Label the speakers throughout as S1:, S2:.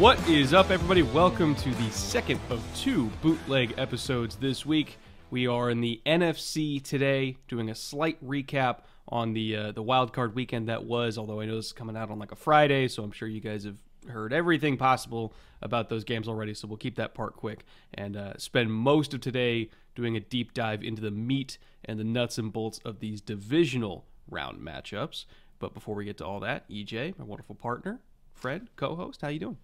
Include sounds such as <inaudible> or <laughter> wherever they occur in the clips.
S1: What is up, everybody? Welcome to the second of two bootleg episodes this week. We are in the NFC today, doing a slight recap on the uh, the wild card weekend that was. Although I know this is coming out on like a Friday, so I'm sure you guys have heard everything possible about those games already. So we'll keep that part quick and uh, spend most of today doing a deep dive into the meat and the nuts and bolts of these divisional round matchups. But before we get to all that, EJ, my wonderful partner, Fred, co-host, how you doing?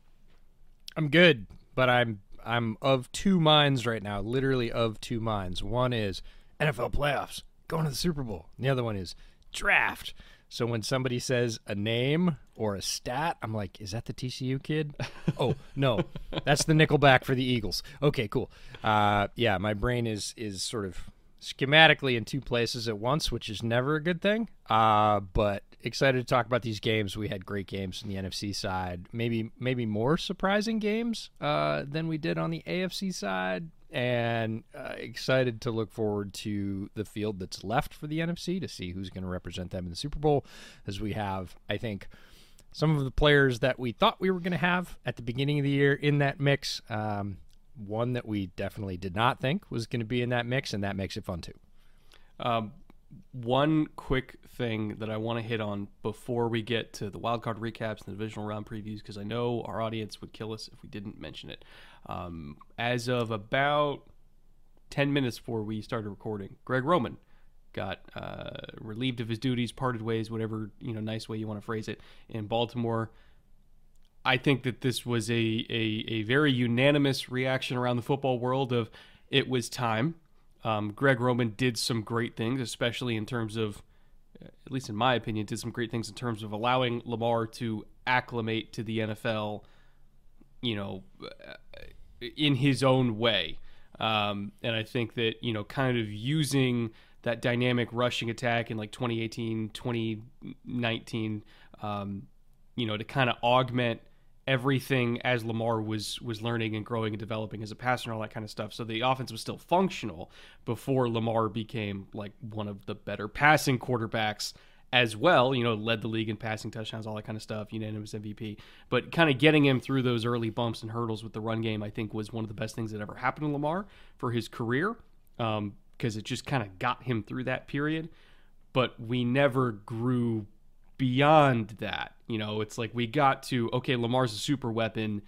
S2: I'm good, but I'm I'm of two minds right now. Literally of two minds. One is NFL playoffs, going to the Super Bowl. And the other one is draft. So when somebody says a name or a stat, I'm like, is that the TCU kid? <laughs> oh no, that's the Nickelback for the Eagles. Okay, cool. Uh, yeah, my brain is is sort of schematically in two places at once, which is never a good thing. Uh, but excited to talk about these games. We had great games in the NFC side, maybe maybe more surprising games uh, than we did on the AFC side, and uh, excited to look forward to the field that's left for the NFC to see who's going to represent them in the Super Bowl, as we have, I think. Some of the players that we thought we were going to have at the beginning of the year in that mix, um, one that we definitely did not think was going to be in that mix, and that makes it fun too.
S1: Um, one quick thing that I want to hit on before we get to the wildcard recaps and the divisional round previews, because I know our audience would kill us if we didn't mention it. Um, as of about 10 minutes before we started recording, Greg Roman got uh, relieved of his duties, parted ways, whatever you know, nice way you want to phrase it, in Baltimore. I think that this was a, a, a very unanimous reaction around the football world of it was time um, Greg Roman did some great things, especially in terms of, at least in my opinion, did some great things in terms of allowing Lamar to acclimate to the NFL, you know, in his own way. Um, and I think that, you know, kind of using that dynamic rushing attack in like 2018, 2019, um, you know, to kind of augment – everything as Lamar was was learning and growing and developing as a passer and all that kind of stuff. So the offense was still functional before Lamar became like one of the better passing quarterbacks as well. You know, led the league in passing touchdowns, all that kind of stuff, unanimous MVP. But kind of getting him through those early bumps and hurdles with the run game, I think, was one of the best things that ever happened to Lamar for his career because um, it just kind of got him through that period. But we never grew beyond that. You know, it's like we got to okay, Lamar's a super weapon.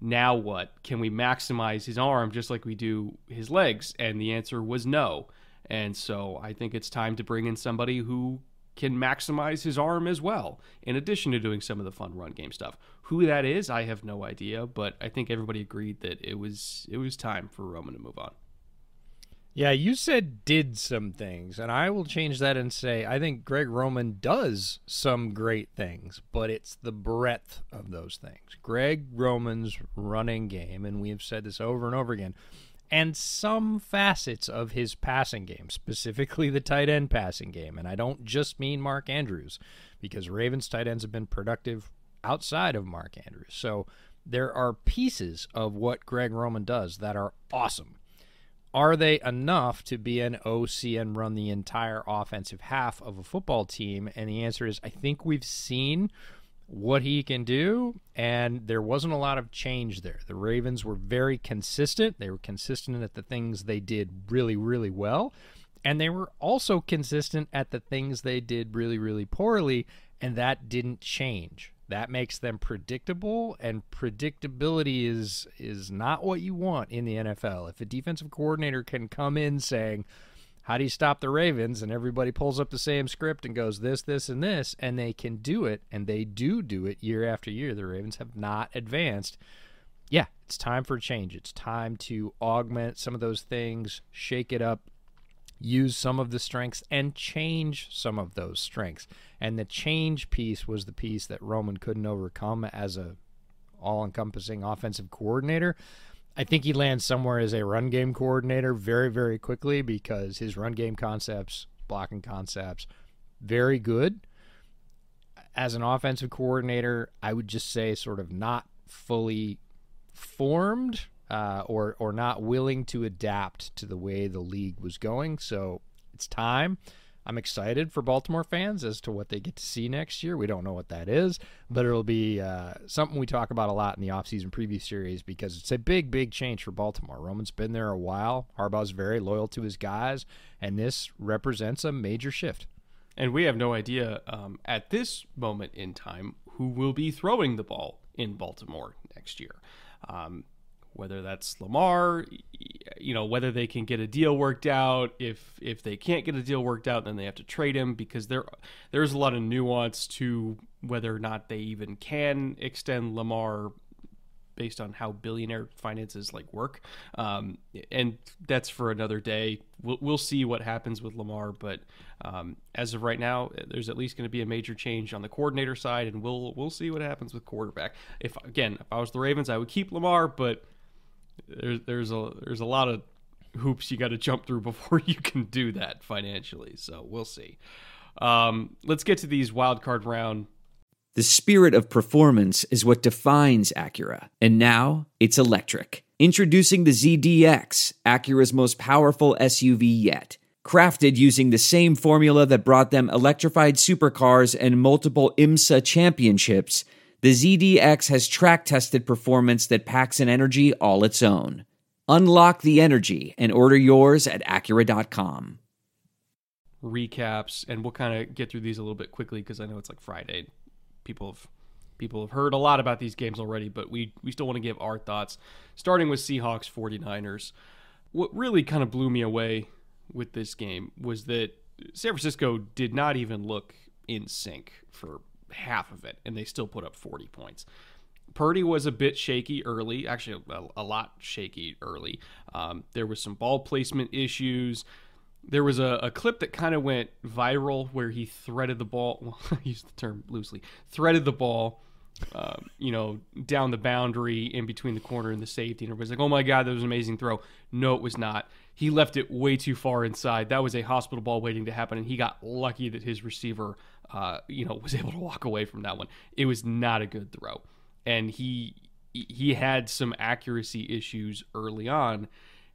S1: Now what? Can we maximize his arm just like we do his legs? And the answer was no. And so I think it's time to bring in somebody who can maximize his arm as well, in addition to doing some of the fun run game stuff. Who that is, I have no idea, but I think everybody agreed that it was it was time for Roman to move on.
S2: Yeah, you said did some things, and I will change that and say I think Greg Roman does some great things, but it's the breadth of those things. Greg Roman's running game, and we have said this over and over again, and some facets of his passing game, specifically the tight end passing game. And I don't just mean Mark Andrews, because Ravens tight ends have been productive outside of Mark Andrews. So there are pieces of what Greg Roman does that are awesome are they enough to be an OC and run the entire offensive half of a football team? And the answer is I think we've seen what he can do, and there wasn't a lot of change there. The Ravens were very consistent. They were consistent at the things they did really, really well, and they were also consistent at the things they did really, really poorly, and that didn't change. That makes them predictable, and predictability is is not what you want in the NFL. If a defensive coordinator can come in saying, "How do you stop the Ravens?" and everybody pulls up the same script and goes this, this, and this, and they can do it, and they do do it year after year. The Ravens have not advanced. Yeah, it's time for change. It's time to augment some of those things, shake it up, use some of the strengths and change some of those strengths. And the change piece was the piece that Roman couldn't overcome as a all-encompassing offensive coordinator. I think he lands somewhere as a run game coordinator very very quickly because his run game concepts, blocking concepts, very good. As an offensive coordinator, I would just say sort of not fully formed uh, or or not willing to adapt to the way the league was going. So it's time. I'm excited for Baltimore fans as to what they get to see next year. We don't know what that is, but it'll be uh, something we talk about a lot in the offseason preview series because it's a big, big change for Baltimore. Roman's been there a while. Harbaugh's very loyal to his guys, and this represents a major shift.
S1: And we have no idea um, at this moment in time who will be throwing the ball in Baltimore next year. Um, whether that's Lamar, you know, whether they can get a deal worked out. If if they can't get a deal worked out, then they have to trade him because there there's a lot of nuance to whether or not they even can extend Lamar based on how billionaire finances like work. Um, and that's for another day. We'll, we'll see what happens with Lamar, but um, as of right now, there's at least going to be a major change on the coordinator side, and we'll we'll see what happens with quarterback. If again, if I was the Ravens, I would keep Lamar, but there's there's a there's a lot of hoops you got to jump through <laughs> before you can do that financially. So we'll see. Um, let's get to these wild card round.
S3: The spirit of performance is what defines Acura, and now it's electric. Introducing the ZDX, Acura's most powerful SUV yet. Crafted using the same formula that brought them electrified supercars and multiple IMSA championships the ZDX has track tested performance that packs an energy all its own. Unlock the energy and order yours at Acura.com.
S1: Recaps, and we'll kind of get through these a little bit quickly because I know it's like Friday. People have people have heard a lot about these games already, but we we still want to give our thoughts. Starting with Seahawks 49ers. What really kind of blew me away with this game was that San Francisco did not even look in sync for half of it, and they still put up 40 points. Purdy was a bit shaky early, actually a, a lot shaky early. Um, there was some ball placement issues. There was a, a clip that kind of went viral where he threaded the ball. Well, <laughs> I use the term loosely. Threaded the ball, uh, you know, down the boundary in between the corner and the safety, and everybody's like, "Oh my God, that was an amazing throw." No, it was not. He left it way too far inside. That was a hospital ball waiting to happen, and he got lucky that his receiver uh, you know, <laughs> was able to walk away from that one. It was not a good throw, and he he had some accuracy issues early on.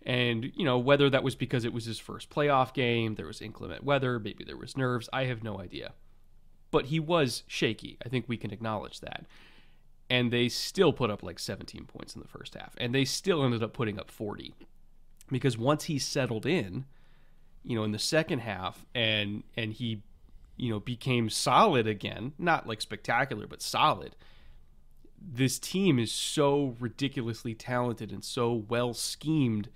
S1: And, you know, whether that was because it was his first playoff game, there was inclement weather, maybe there was nerves, I have no idea. But he was shaky. I think we can acknowledge that. And they still put up like 17 points in the first half. And they still ended up putting up 40. Because once he settled in, you know, in the second half and and he you know, became solid again, not like spectacular, but solid. This team is so ridiculously talented and so well schemed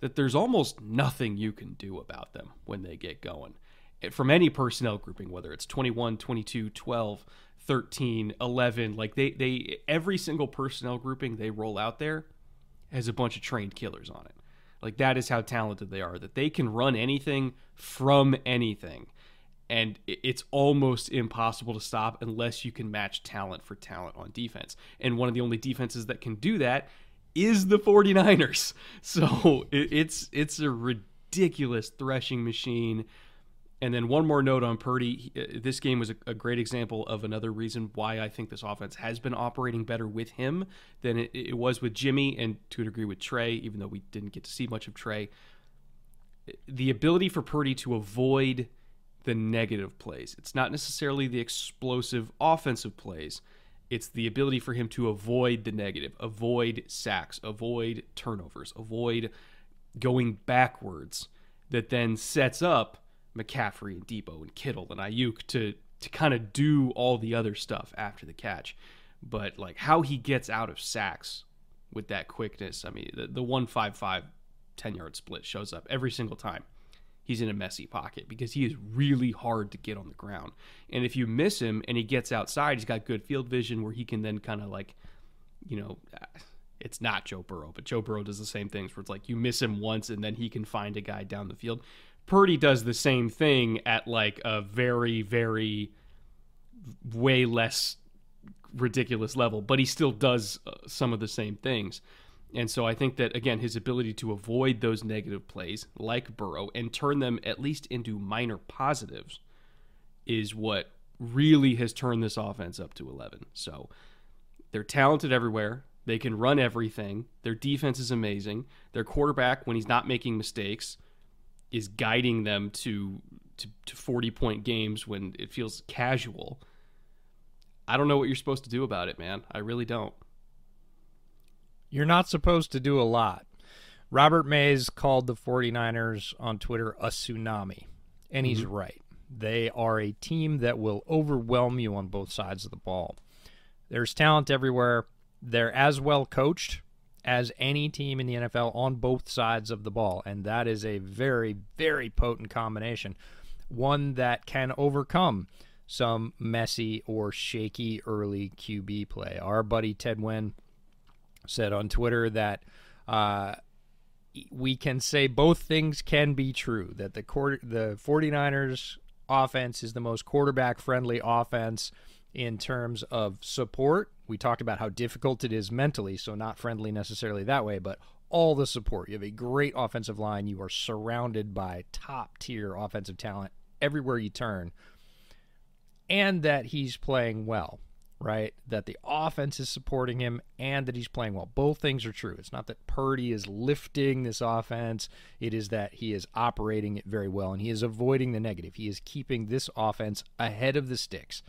S1: that there's almost nothing you can do about them when they get going. Eh, from any personnel grouping, whether it's 21, 22, 12, 13, 11, like they, they every single personnel grouping they roll out there has a bunch of trained killers on it. Like that is how talented they are, that they can run anything from anything and it's almost impossible to stop unless you can match talent for talent on defense. And one of the only defenses that can do that is the 49ers. <laughs> So it's it's a ridiculous threshing machine. And then one more note on Purdy. Uh, this game was a, great example of another reason why I think this offense has been operating better with him than it, it was with Jimmy and to a degree with Trey, even though we didn't get to see much of Trey. The ability for Purdy to avoid – the negative plays. It's not necessarily the explosive offensive plays. It's the ability for him to avoid the negative, avoid sacks, avoid turnovers, avoid going backwards that then sets up McCaffrey and Deebo and Kittle and Aiyuk to to kind of do all the other stuff after the catch. But like how he gets out of sacks with that quickness, I mean, the, the 155 10 yard split shows up every single time he's in a messy pocket because he is really hard to get on the ground. And if you miss him and he gets outside, he's got good field vision where he can then kind of like, you know, <sighs> it's not Joe Burrow, but Joe Burrow does the same things where it's like you miss him once and then he can find a guy down the field. Purdy does the same thing at like a very, very way less ridiculous level, but he still does uh, some of the same things. And so I think that again, his ability to avoid those negative plays, like Burrow, and turn them at least into minor positives, is what really has turned this offense up to eleven. So they're talented everywhere. They can run everything. Their defense is amazing. Their quarterback, when he's not making mistakes, is guiding them to to, to forty point games when it feels casual. I don't know what you're supposed to do about it, man. I really don't.
S2: You're not supposed to do a lot. Robert Mays called the 49ers on Twitter a tsunami, and he's mm-hmm. right. They are a team that will overwhelm you on both sides of the ball. There's talent everywhere. They're as well coached as any team in the NFL on both sides of the ball, and that is a very, very potent combination. One that can overcome some messy or shaky early QB play. Our buddy Ted Nguyen said on Twitter that uh, we can say both things can be true that the quarter, the 49ers offense is the most quarterback friendly offense in terms of support. We talked about how difficult it is mentally, so not friendly necessarily that way, but all the support. You have a great offensive line. You are surrounded by top tier offensive talent everywhere you turn, and that he's playing well right? That the offense is supporting him and that he's playing well. Both things are true. It's not that Purdy is lifting this offense, it is that he is operating it very well and he is avoiding the negative. He is keeping this offense ahead of the sticks.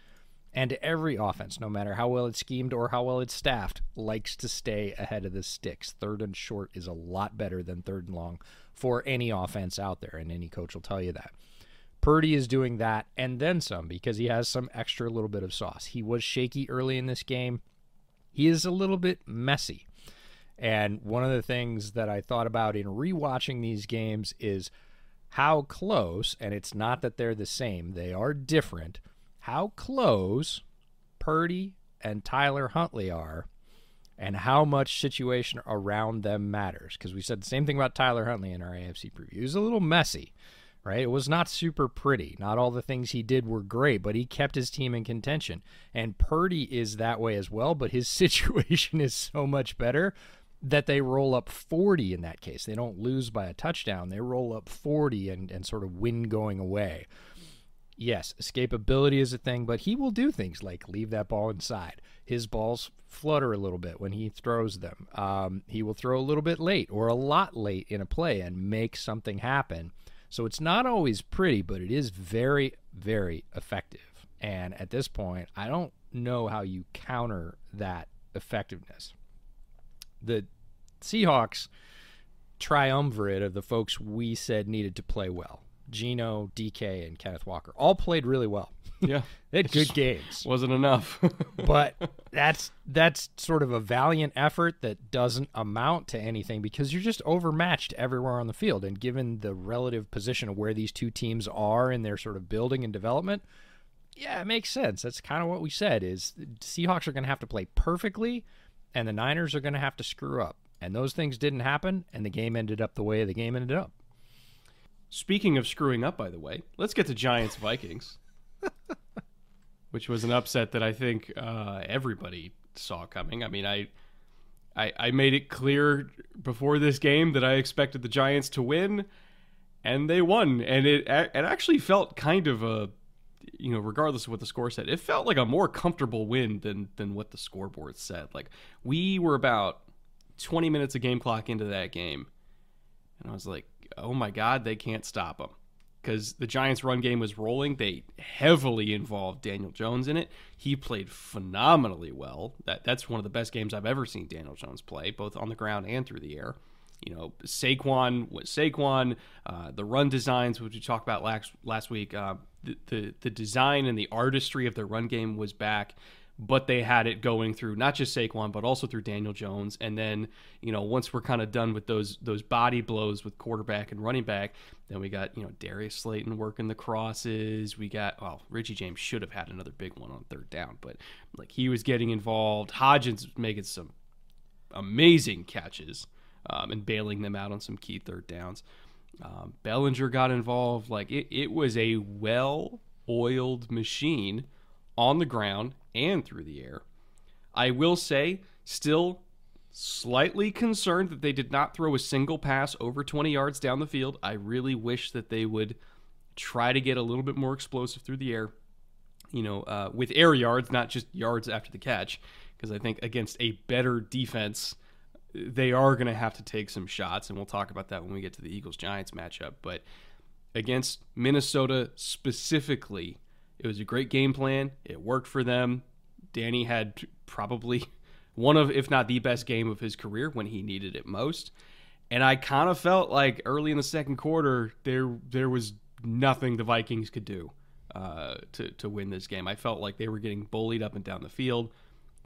S2: And every offense, no matter how well it's schemed or how well it's staffed, likes to stay ahead of the sticks. Third and short is a lot better than third and long for any offense out there, and any coach will tell you that. Purdy is doing that and then some because he has some extra little bit of sauce. He was shaky early in this game. He is a little bit messy. And one of the things that I thought about in rewatching these games is how close, and it's not that they're the same, they are different, how close Purdy and Tyler Huntley are and how much situation around them matters. Because we said the same thing about Tyler Huntley in our AFC preview. He was a little messy right? It was not super pretty. Not all the things he did were great, but he kept his team in contention. And Purdy is that way as well, but his <laughs> situation is so much better that they roll up 40 in that case. They don't lose by a touchdown, they roll up 40 and, and sort of win going away. Yes, escapability is a thing, but he will do things like leave that ball inside. His balls flutter a little bit when he throws them. Um, he will throw a little bit late or a lot late in a play and make something happen so it's not always pretty, but it is very, very effective. And at this point, I don't know how you counter that effectiveness. The Seahawks triumvirate of the folks we said needed to play well Geno, DK, and Kenneth Walker all played really well. <laughs>
S1: Yeah,
S2: they had good <laughs> games.
S1: Wasn't enough, <laughs>
S2: but that's that's sort of a valiant effort that doesn't amount to anything because you're just overmatched everywhere on the field. And given the relative position of where these two teams are in their sort of building and development, yeah, it makes sense. That's kind of what we said: is Seahawks are going to have to play perfectly, and the Niners are going to have to screw up. And those things didn't happen, and the game ended up the way the game ended up.
S1: Speaking of screwing up, by the way, let's get to Giants Vikings. <laughs> which was an upset that I think uh, everybody saw coming. I mean, I, I, I made it clear before this game that I expected the Giants to win, and they won. And it it actually felt kind of a, you know, regardless of what the score said, it felt like a more comfortable win than than what the scoreboard said. Like we were about 20 minutes of game clock into that game, and I was like, oh my god, they can't stop them because the Giants' run game was rolling. They heavily involved Daniel Jones in it. He played phenomenally well. That that's one of the best games I've ever seen Daniel Jones play, both on the ground and through the air. you know, Saquon was Saquon. Uh, the run designs, which we talked about last last week, uh, the, the the design and the artistry of their run game was back but they had it going through not just Saquon, but also through Daniel Jones. And then, you know, once we're kind of done with those those body blows with quarterback and running back, then we got you know Darius Slayton working the crosses. We got well, Richie James should have had another big one on third down, but like he was getting involved. Hodgins making some amazing catches um, and bailing them out on some key third downs. Um, Bellinger got involved. Like it, it was a well oiled machine on the ground and through the air. I will say, still slightly concerned that they did not throw a single pass over 20 yards down the field. I really wish that they would try to get a little bit more explosive through the air, you know, uh, with air yards, not just yards after the catch, because I think against a better defense, they are going to have to take some shots, and we'll talk about that when we get to the Eagles Giants matchup. But against Minnesota specifically, it was a great game plan. It worked for them. Danny had probably <laughs> one of, if not the best game of his career when he needed it most. And I kind of felt like early in the second quarter, there there was nothing the Vikings could do uh, to to win this game. I felt like they were getting bullied up and down the field.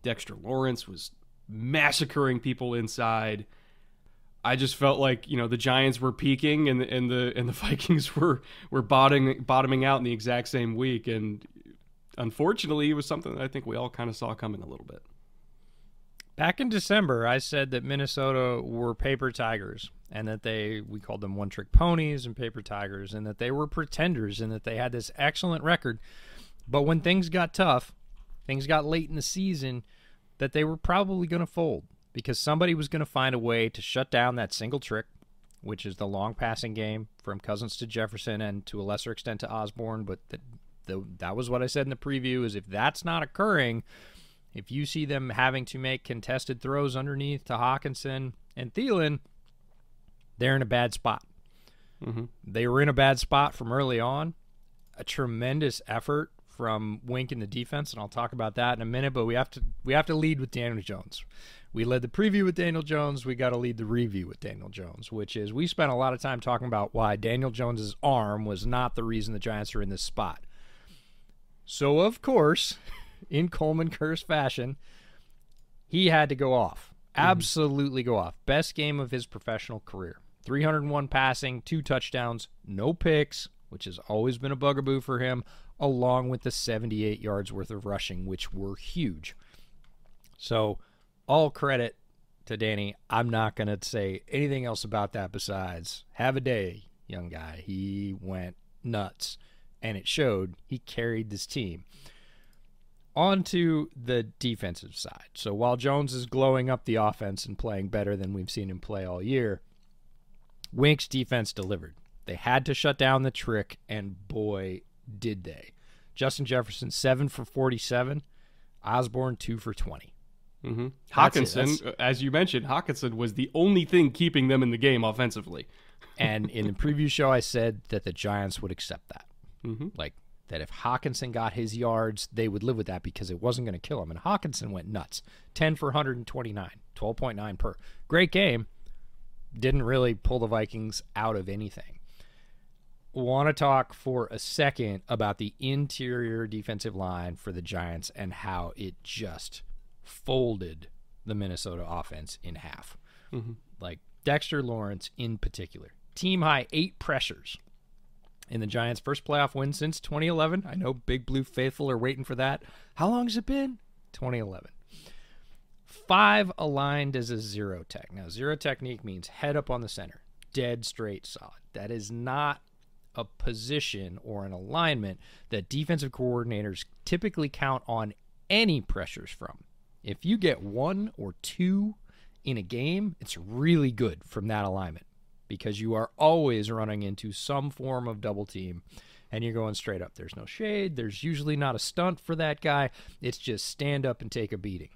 S1: Dexter Lawrence was massacring people inside. I just felt like you know the Giants were peaking and the, and the and the <laughs> Vikings were were bottoming bottoming out in the exact same week, and unfortunately, it was something that I think we all kind of saw coming a little bit.
S2: Back in December, I said that Minnesota were paper tigers and that they we called them one trick ponies and paper tigers and that they were pretenders and that they had this excellent record. But when things got tough, things got late in the season, that they were probably going to fold because somebody was going to find a way to shut down that single trick, which is the long passing game from Cousins to Jefferson and to a lesser extent to Osborn. But the, the, that was what I said in the preview: is if that's not occurring, if you see them having to make contested throws underneath to Hockenson and Thielen, they're in a bad spot. Mm-hmm. They were in a bad spot from early on. A tremendous effort from Wink in the defense, and I'll talk about that in a minute. But we have to we have to lead with Daniel Jones. We led the preview with Daniel Jones. We got to lead the review with Daniel Jones, which is we spent a lot of time talking about why Daniel Jones's arm was not the reason the Giants are in this spot. So of course, <laughs> in Kollmann curse fashion, he had to go off. Mm-hmm. Absolutely go off. Best game of his professional career. 301 passing, two touchdowns, no picks, which has always been a bugaboo for him, along with the 78 yards worth of rushing, which were huge. So all credit to Danny. I'm not going to say anything else about that besides have a day, young guy. He went nuts, and it showed. He carried this team. On to the defensive side. So while Jones is glowing up the offense and playing better than we've seen him play all year, Wink's defense delivered. They had to shut down the trick, and boy, did they. Justin Jefferson, 7 for 47. Osborn, 2 for 20.
S1: Mm-hmm. Hockenson, as you mentioned, Hockenson was the only thing keeping them in the game offensively. <laughs>
S2: and in the preview show, I said that the Giants would accept that. Mm-hmm. Like, that if Hockenson got his yards, they would live with that because it wasn't going to kill him. And Hockenson went nuts 10 for 129, 12.9 per. Great game. Didn't really pull the Vikings out of anything. Want to talk for a second about the interior defensive line for the Giants and how it just folded the Minnesota offense in half. Mm-hmm. Like Dexter Lawrence in particular. Team high eight pressures in the Giants' first playoff win since 2011. I know Big Blue faithful are waiting for that. How long has it been? 2011. Five aligned as a zero tech. Now, zero technique means head up on the center, dead straight solid. That is not a position or an alignment that defensive coordinators typically count on any pressures from. If you get one or two in a game, it's really good from that alignment because you are always running into some form of double team and you're going straight up. There's no shade. There's usually not a stunt for that guy. It's just stand up and take a beating.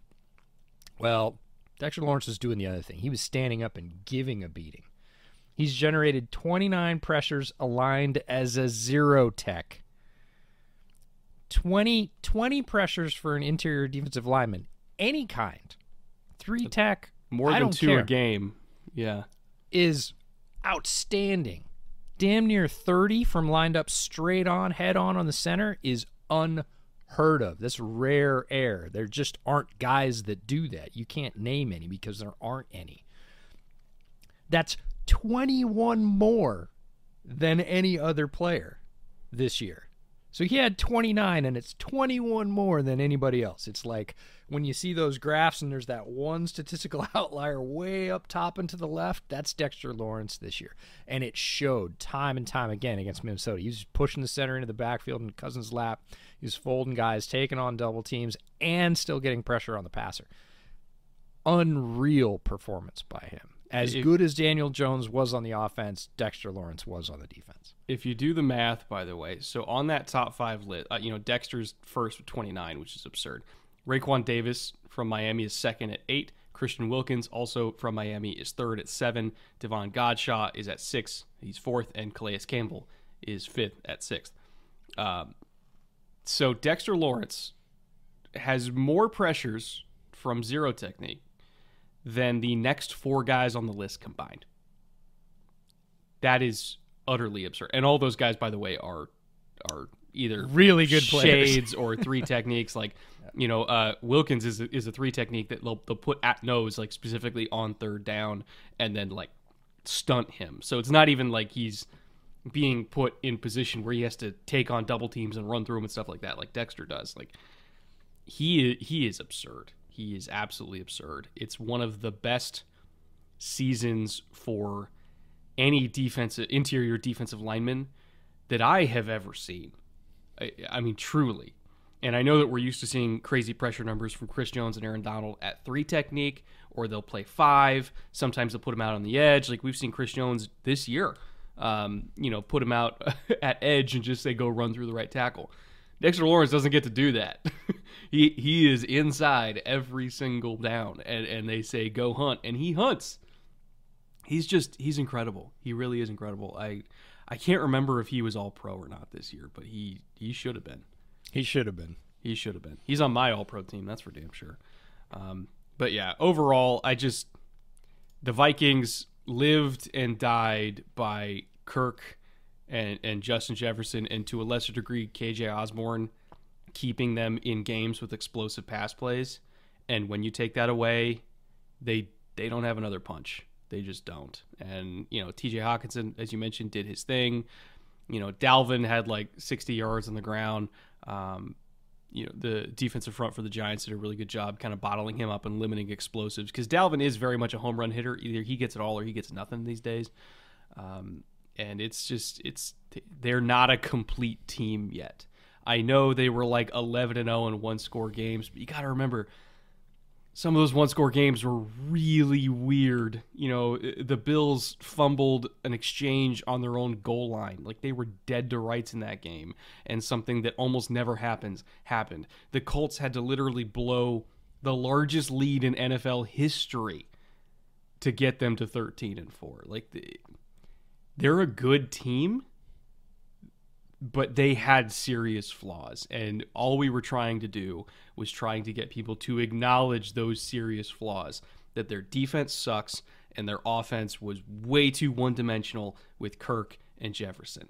S2: Well, Dexter Lawrence was doing the other thing. He was standing up and giving a beating. He's generated 29 pressures aligned as a zero tech. 20, 20 pressures for an interior defensive lineman any kind. Three tech.
S1: More than two care. a game. Yeah.
S2: is outstanding. Damn near 30 from lined up straight on, head on on the center is unheard of. This rare air. There just aren't guys that do that. You can't name any because there aren't any. That's 21 more than any other player this year. So he had 29, and it's 21 more than anybody else. It's like when you see those graphs and there's that one statistical <laughs> outlier way up top and to the left, that's Dexter Lawrence this year. And it showed time and time again against Minnesota. He was pushing the center into the backfield in Cousins' lap. He was folding guys, taking on double teams, and still getting pressure on the passer. Unreal performance by him. As good as Daniel Jones was on the offense, Dexter Lawrence was on the defense.
S1: If you do the math, by the way, so on that top five list, uh, you know, Dexter's first with 29, which is absurd. Raekwon Davis from Miami is second at eight. Christian Wilkins, also from Miami, is third at seven. Davon Godchaux is at six. He's fourth. And Calais Campbell is fifth at sixth. Um, so Dexter Lawrence has more pressures from zero technique than the next four guys on the list combined. That is utterly absurd. And all those guys, by the way, are are either
S2: Really good players.
S1: shades or three <laughs> techniques. Like you know, uh, Wilkins is a, is a three technique that they'll, they'll put at nose like specifically on third down and then like stunt him. So it's not even like he's being put in position where he has to take on double teams and run through them and stuff like that, like Dexter does. Like he he is absurd. He is absolutely absurd. It's one of the best seasons for any defensive interior defensive lineman that I have ever seen. I, I mean, truly. And I know that we're used to seeing crazy pressure numbers from Chris Jones and Aaron Donald at three technique, or they'll play five. Sometimes they'll put him out on the edge. Like we've seen Chris Jones this year, um, you know, put him out <laughs> at edge and just say go run through the right tackle. Dexter Lawrence doesn't get to do that. <laughs> he he is inside every single down, and and they say go hunt, and he hunts. He's just he's incredible. He really is incredible. I I can't remember if he was all pro or not this year, but he he should have been.
S2: He should have been.
S1: He should have been. He's on my all pro team, that's for damn sure. Um, but yeah, overall, I just the Vikings lived and died by Kirk and and Justin Jefferson, and to a lesser degree, KJ Osborn, keeping them in games with explosive pass plays. And when you take that away, they they don't have another punch. They just don't. And you know, T.J. Hockenson, as you mentioned, did his thing. You know, Dalvin had like 60 yards on the ground. Um, you know, the defensive front for the Giants did a really good job kind of bottling him up and limiting explosives because Dalvin is very much a home run hitter. Either he gets it all or he gets nothing these days. Um, and it's just it's they're not a complete team yet. I know they were like 11 and 0 in one score games, but you got to remember some of those one score games were really weird. You know, the Bills fumbled an exchange on their own goal line. Like they were dead to rights in that game. And something that almost never happens happened. The Colts had to literally blow the largest lead in NFL history to get them to 13 and 4. Like the, they're a good team, but they had serious flaws and all we were trying to do was trying to get people to acknowledge those serious flaws that their defense sucks and their offense was way too one-dimensional with Kirk and Jefferson.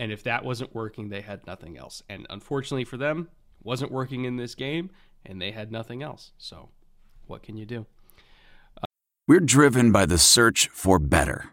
S1: And if that wasn't working, they had nothing else. And unfortunately for them, wasn't working in this game and they had nothing else. So, what can you do?
S4: We're driven by the search for better.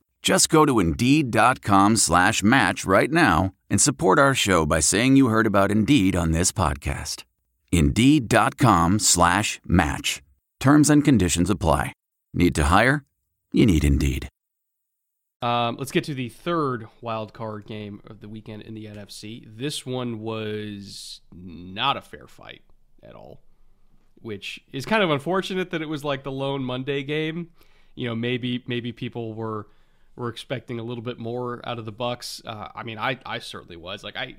S4: Just go to Indeed.com slash match right now and support our show by saying you heard about Indeed on this podcast. Indeed.com slash match. Terms and conditions apply. Need to hire? You need Indeed.
S1: Um, let's get to the third wild card game of the weekend in the NFC. This one was not a fair fight at all, which is kind of unfortunate that it was like the lone Monday game. You know, maybe maybe people were were expecting a little bit more out of the Bucks. Uh, I mean, I I certainly was. Like I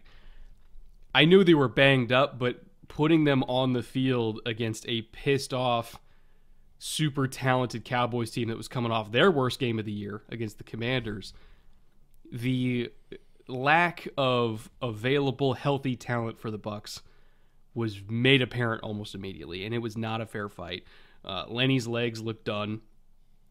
S1: I knew they were banged up, but putting them on the field against a pissed off, super talented Cowboys team that was coming off their worst game of the year against the Commanders, the lack of available healthy talent for the Bucks was made apparent almost immediately, and it was not a fair fight. Uh, Lenny's legs looked done.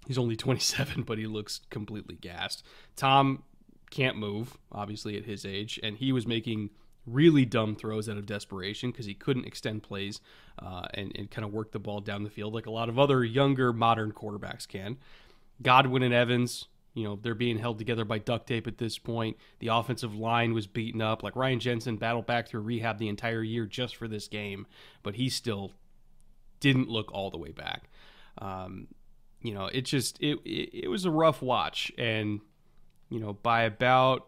S1: He's only <laughs> 27, but he looks completely gassed. Tom can't move, obviously, at his age, and he was making really dumb throws out of desperation because he couldn't extend plays uh, and, and kind of work the ball down the field like a lot of other younger modern quarterbacks can. Godwin and Evans, you know, they're being held together by duct tape at this point. The offensive line was beaten up. Like Ryan Jensen battled back through rehab the entire year just for this game, but he still didn't look all the way back. Um, you know, it just it, it it was a rough watch, and you know, by about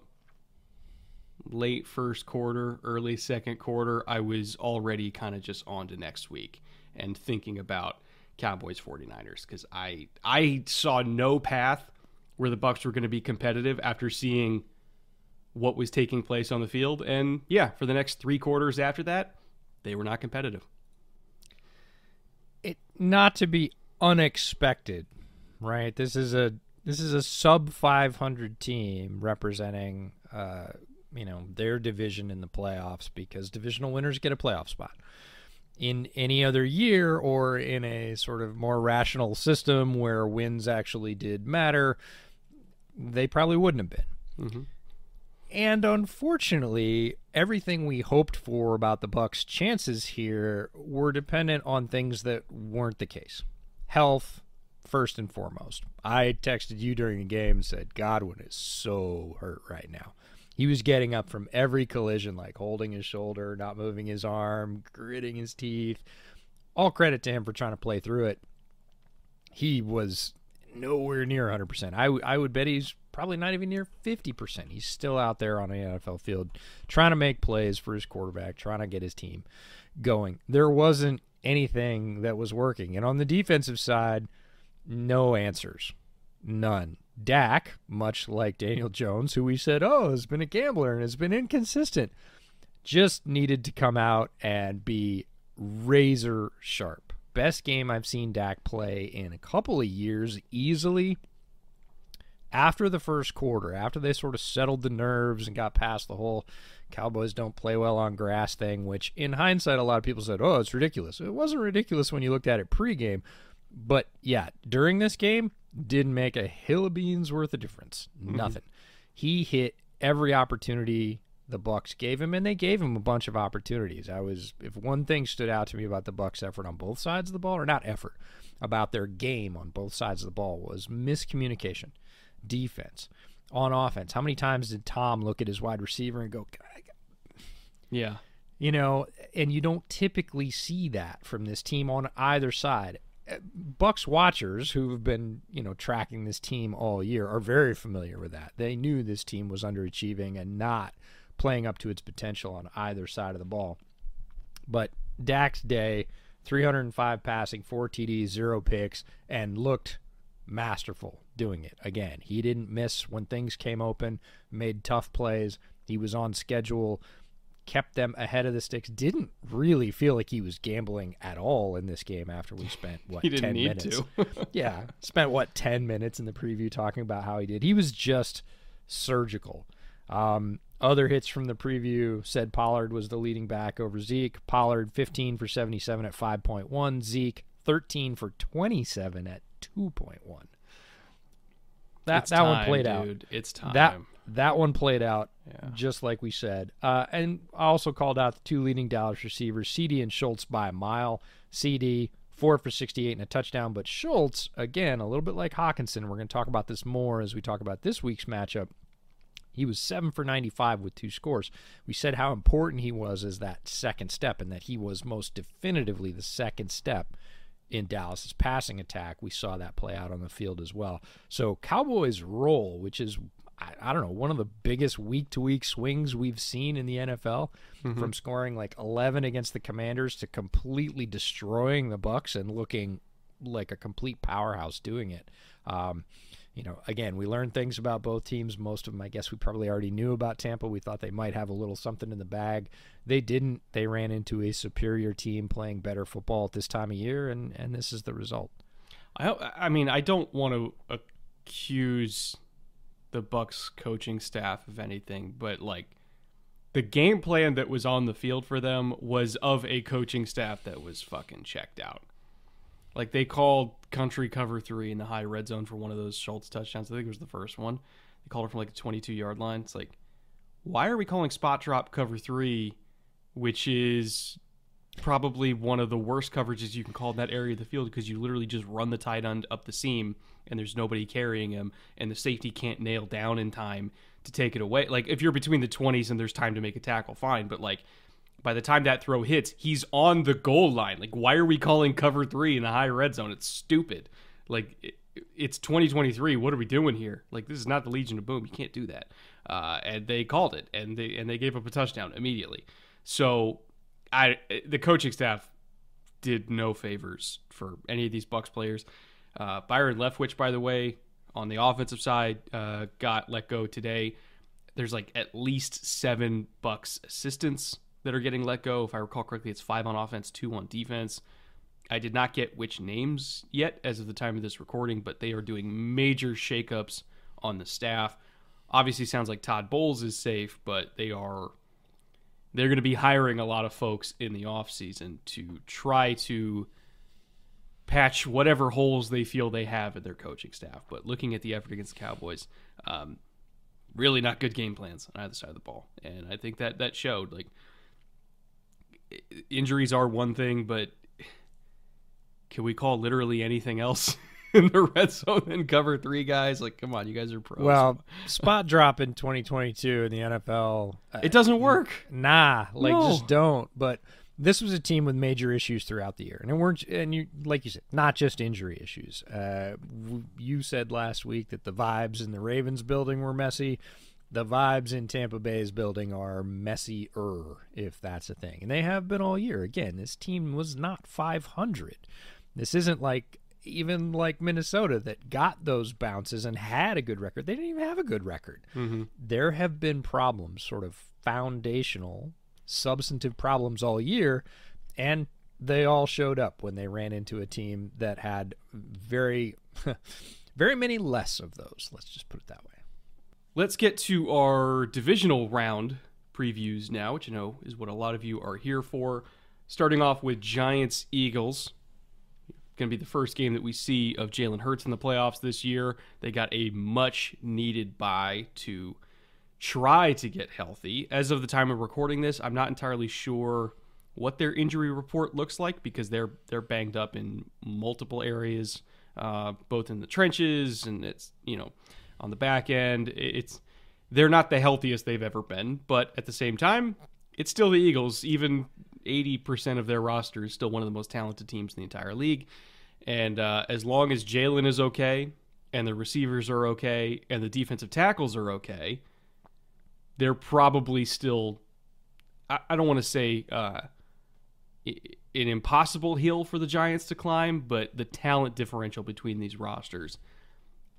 S1: late first quarter, early second quarter, I was already kind of just on to next week and thinking about Cowboys 49ers because I I saw no path where the Bucks were going to be competitive after seeing what was taking place on the field and yeah, for the next 3 quarters after that, they were not competitive.
S2: It not to be unexpected, right? This is a this is a sub 500 team representing uh, you know their division in the playoffs because divisional winners get a playoff spot in any other year or in a sort of more rational system where wins actually did matter they probably wouldn't have been
S1: Mm-hmm.
S2: and unfortunately everything we hoped for about the bucks chances here were dependent on things that weren't the case health first and foremost i texted you during the game and said godwin is so hurt right now he was getting up from every collision like holding his shoulder not moving his arm gritting his teeth all credit to him for trying to play through it he was nowhere near 100%. I, w- I would bet he's probably not even near 50%. He's still out there on an NFL field trying to make plays for his quarterback, trying to get his team going. There wasn't anything that was working. And on the defensive side, no answers. None. Dak, much like Daniel Jones, who we said, oh, has been a gambler and has been inconsistent, just needed to come out and be razor sharp. Best game I've seen Dak play in a couple of years, easily. After the first quarter, after they sort of settled the nerves and got past the whole Cowboys don't play well on grass thing, which in hindsight, a lot of people said, oh, it's ridiculous. It wasn't ridiculous when you looked at it pregame. But yeah, during this game, didn't make a hill of beans worth of difference. Mm-hmm. Nothing. He hit every opportunity the Bucks gave him, and they gave him a bunch of opportunities. I was, if one thing stood out to me about the Bucks' effort on both sides of the ball, or not effort, about their game on both sides of the ball, was miscommunication, defense, on offense. How many times did Tom look at his wide receiver and go,
S1: Yeah.
S2: you know, and you don't typically see that from this team on either side. Uh, Bucks watchers who have been, you know, tracking this team all year are very familiar with that. They knew this team was underachieving and not playing up to its potential on either side of the ball. But Dak's day, 305 passing, 4 TDs, 0 picks and looked masterful doing it again. He didn't miss when things came open, made tough plays. He was on schedule, kept them ahead of the sticks. Didn't really feel like he was gambling at all in this game after we spent <laughs> what
S1: He didn't
S2: 10
S1: need
S2: minutes.
S1: to. <laughs> <laughs>
S2: yeah, spent what 10 minutes in the preview talking about how he did. He was just surgical. Um, other hits from the preview said Pollard was the leading back over Zeke. Pollard 15 for 77 at 5.1. Zeke 13 for 27 at 2.1. That
S1: It's
S2: that one
S1: time,
S2: played out.
S1: It's time.
S2: That that one played out
S1: Yeah.
S2: just like we said. Uh, and I also called out the two leading Dallas receivers, CeeDee and Schultz, by a mile. CeeDee four for 68 and a touchdown, but Schultz again a little bit like Hockenson. We're going to talk about this more as we talk about this week's matchup. He was seven for 95 with two scores. We said how important he was as that second step, and that he was most definitively the second step in Dallas's passing attack. We saw that play out on the field as well. So Cowboys roll, which is I, don't know one of the biggest week to week swings we've seen in the NFL, from scoring like 11 against the Commanders to completely destroying the Bucks and looking like a complete powerhouse doing it. Um, you know, again, we learned things about both teams. Most of them, I guess, we probably already knew about Tampa. We thought they might have a little something in the bag. They didn't. They ran into a superior team playing better football at this time of year, and and this is the result.
S1: I I mean I don't want to accuse the Bucks coaching staff of anything, but like the game plan that was on the field for them was of a coaching staff that was fucking checked out. Like they called country cover three in the high red zone for one of those Schultz touchdowns. I think it was the first one. They called it from like a 22 yard line. It's like, why are we calling spot drop cover three, which is probably one of the worst coverages you can call in that area of the field because you literally just run the tight end up the seam and there's nobody carrying him and the safety can't nail down in time to take it away. Like if you're between the 20s and there's time to make a tackle, fine, but like by the time that throw hits, he's on the goal line. Like why are we calling cover 3 in the high red zone? It's stupid. Like it, it's 2023. What are we doing here? Like this is not the Legion of Boom. You can't do that. Uh, and they called it, and they and they gave up a touchdown immediately. So I the coaching staff did no favors for any of these Bucks players. Uh, Byron Leftwich, by the way, on the offensive side, uh, got let go today. There's like at least seven Bucks assistants that are getting let go. If I recall correctly, it's five on offense, two on defense. I did not get which names yet as of the time of this recording, but they are doing major shakeups on the staff. Obviously, sounds like Todd Bowles is safe, but they are they're going to be hiring a lot of folks in the offseason to try to patch whatever holes they feel they have in their coaching staff. But looking at the effort against the Cowboys, um, really not good game plans on either side of the ball, and I think that that showed. Like injuries are one thing, but can we call literally anything else? <laughs> in the red zone and cover three guys. Like, come on, you guys are pros.
S2: Well, spot drop in 2022 in the NFL.
S1: It doesn't work.
S2: Nah, like
S1: No.
S2: just don't. But this was a team with major issues throughout the year, and it weren't. And you, like you said, not just injury issues. Uh, you said last week that the vibes in the Ravens building were messy. The vibes in Tampa Bay's building are messier, if that's a thing, and they have been all year. Again, this team was not 500. This isn't like even like Minnesota that got those bounces and had a good record. They didn't even have a good record. Mm-hmm. There have been problems, sort of foundational, substantive problems all year, and they all showed up when they ran into a team that had very, <laughs> very many less of those. Let's just put it that way.
S1: Let's get to our divisional round previews now, which you know is what a lot of you are here for. Starting off with Giants Eagles. Going to be the first game that we see of Jalen Hurts in the playoffs this year. They got a much needed bye to try to get healthy. As of the time of recording this, I'm not entirely sure what their injury report looks like because they're they're banged up in multiple areas, uh, both in the trenches and it's you know on the back end. It's they're not the healthiest they've ever been, but at the same time, it's still the Eagles. Even 80% of their roster is still one of the most talented teams in the entire league. And uh, as long as Jalen is okay, and the receivers are okay, and the defensive tackles are okay, they're probably still. I, I don't want to say uh, an impossible hill for the Giants to climb, but the talent differential between these rosters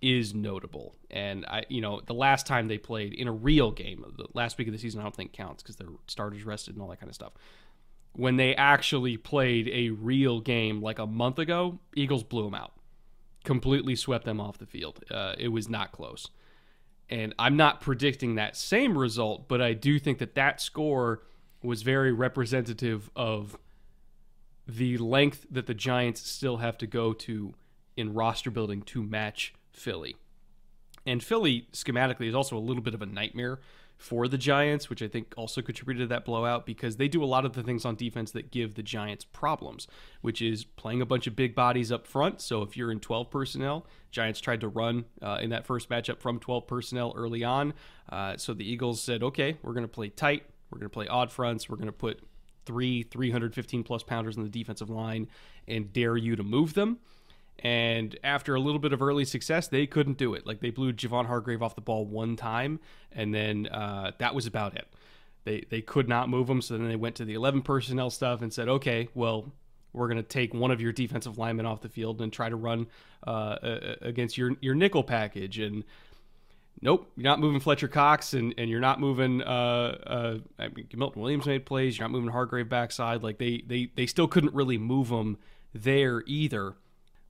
S1: is notable. And I, you know, the last time they played in a real game, the last week of the season, I don't think counts because their starters rested and all that kind of stuff. When they actually played a real game like a month ago, Eagles blew them out, completely swept them off the field. Uh, it was not close. And I'm not predicting that same result, but I do think that that score was very representative of the length that the Giants still have to go to in roster building to match Philly. And Philly, schematically, is also a little bit of a nightmare for the Giants, which I think also contributed to that blowout because they do a lot of the things on defense that give the Giants problems, which is playing a bunch of big bodies up front. So if you're in 12 personnel, Giants tried to run uh, in that first matchup from 12 personnel early on. Uh, so the Eagles said, okay, we're going to play tight. We're going to play odd fronts. We're going to put three 315 plus pounders on the defensive line and dare you to move them. And after a little bit of early success, they couldn't do it. Like they blew Javon Hargrave off the ball one time, and then uh, that was about it. They they could not move him, so then they went to the 11 personnel stuff and said, okay, well, we're going to take one of your defensive linemen off the field and try to run uh, against your your nickel package and nope, you're not moving Fletcher Cox and, and you're not moving uh, uh, I mean, Milton Williams made plays. You're not moving Hargrave backside. Like they they they still couldn't really move them there either.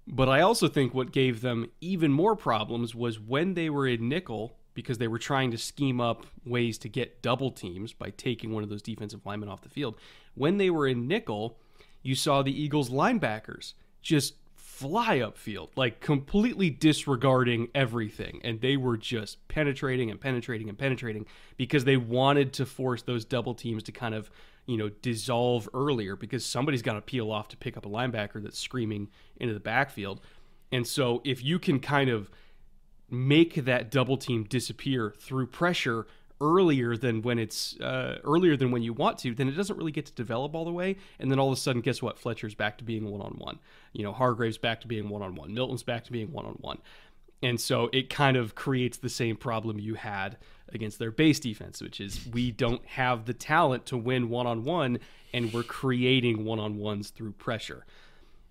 S1: But I also think what gave them even more problems was when they were in nickel because they were trying to scheme up ways to get double teams by taking one of those defensive linemen off the field. When they were in nickel, you saw the Eagles linebackers just fly upfield, like completely disregarding everything. And they were just penetrating and penetrating and penetrating because they wanted to force those double teams to kind of, you know, dissolve earlier because somebody's got to peel off to pick up a linebacker that's screaming into the backfield. And so if you can kind of make that double team disappear through pressure earlier than when it's uh, earlier than when you want to, then it doesn't really get to develop all the way. And then all of a sudden, guess what? Fletcher's back to being one on one. You know, Hargrave's back to being one on one. Milton's back to being one on one. And so it kind of creates the same problem you had against their base defense, which is we don't have the talent to win one on one, and we're creating one on ones through pressure.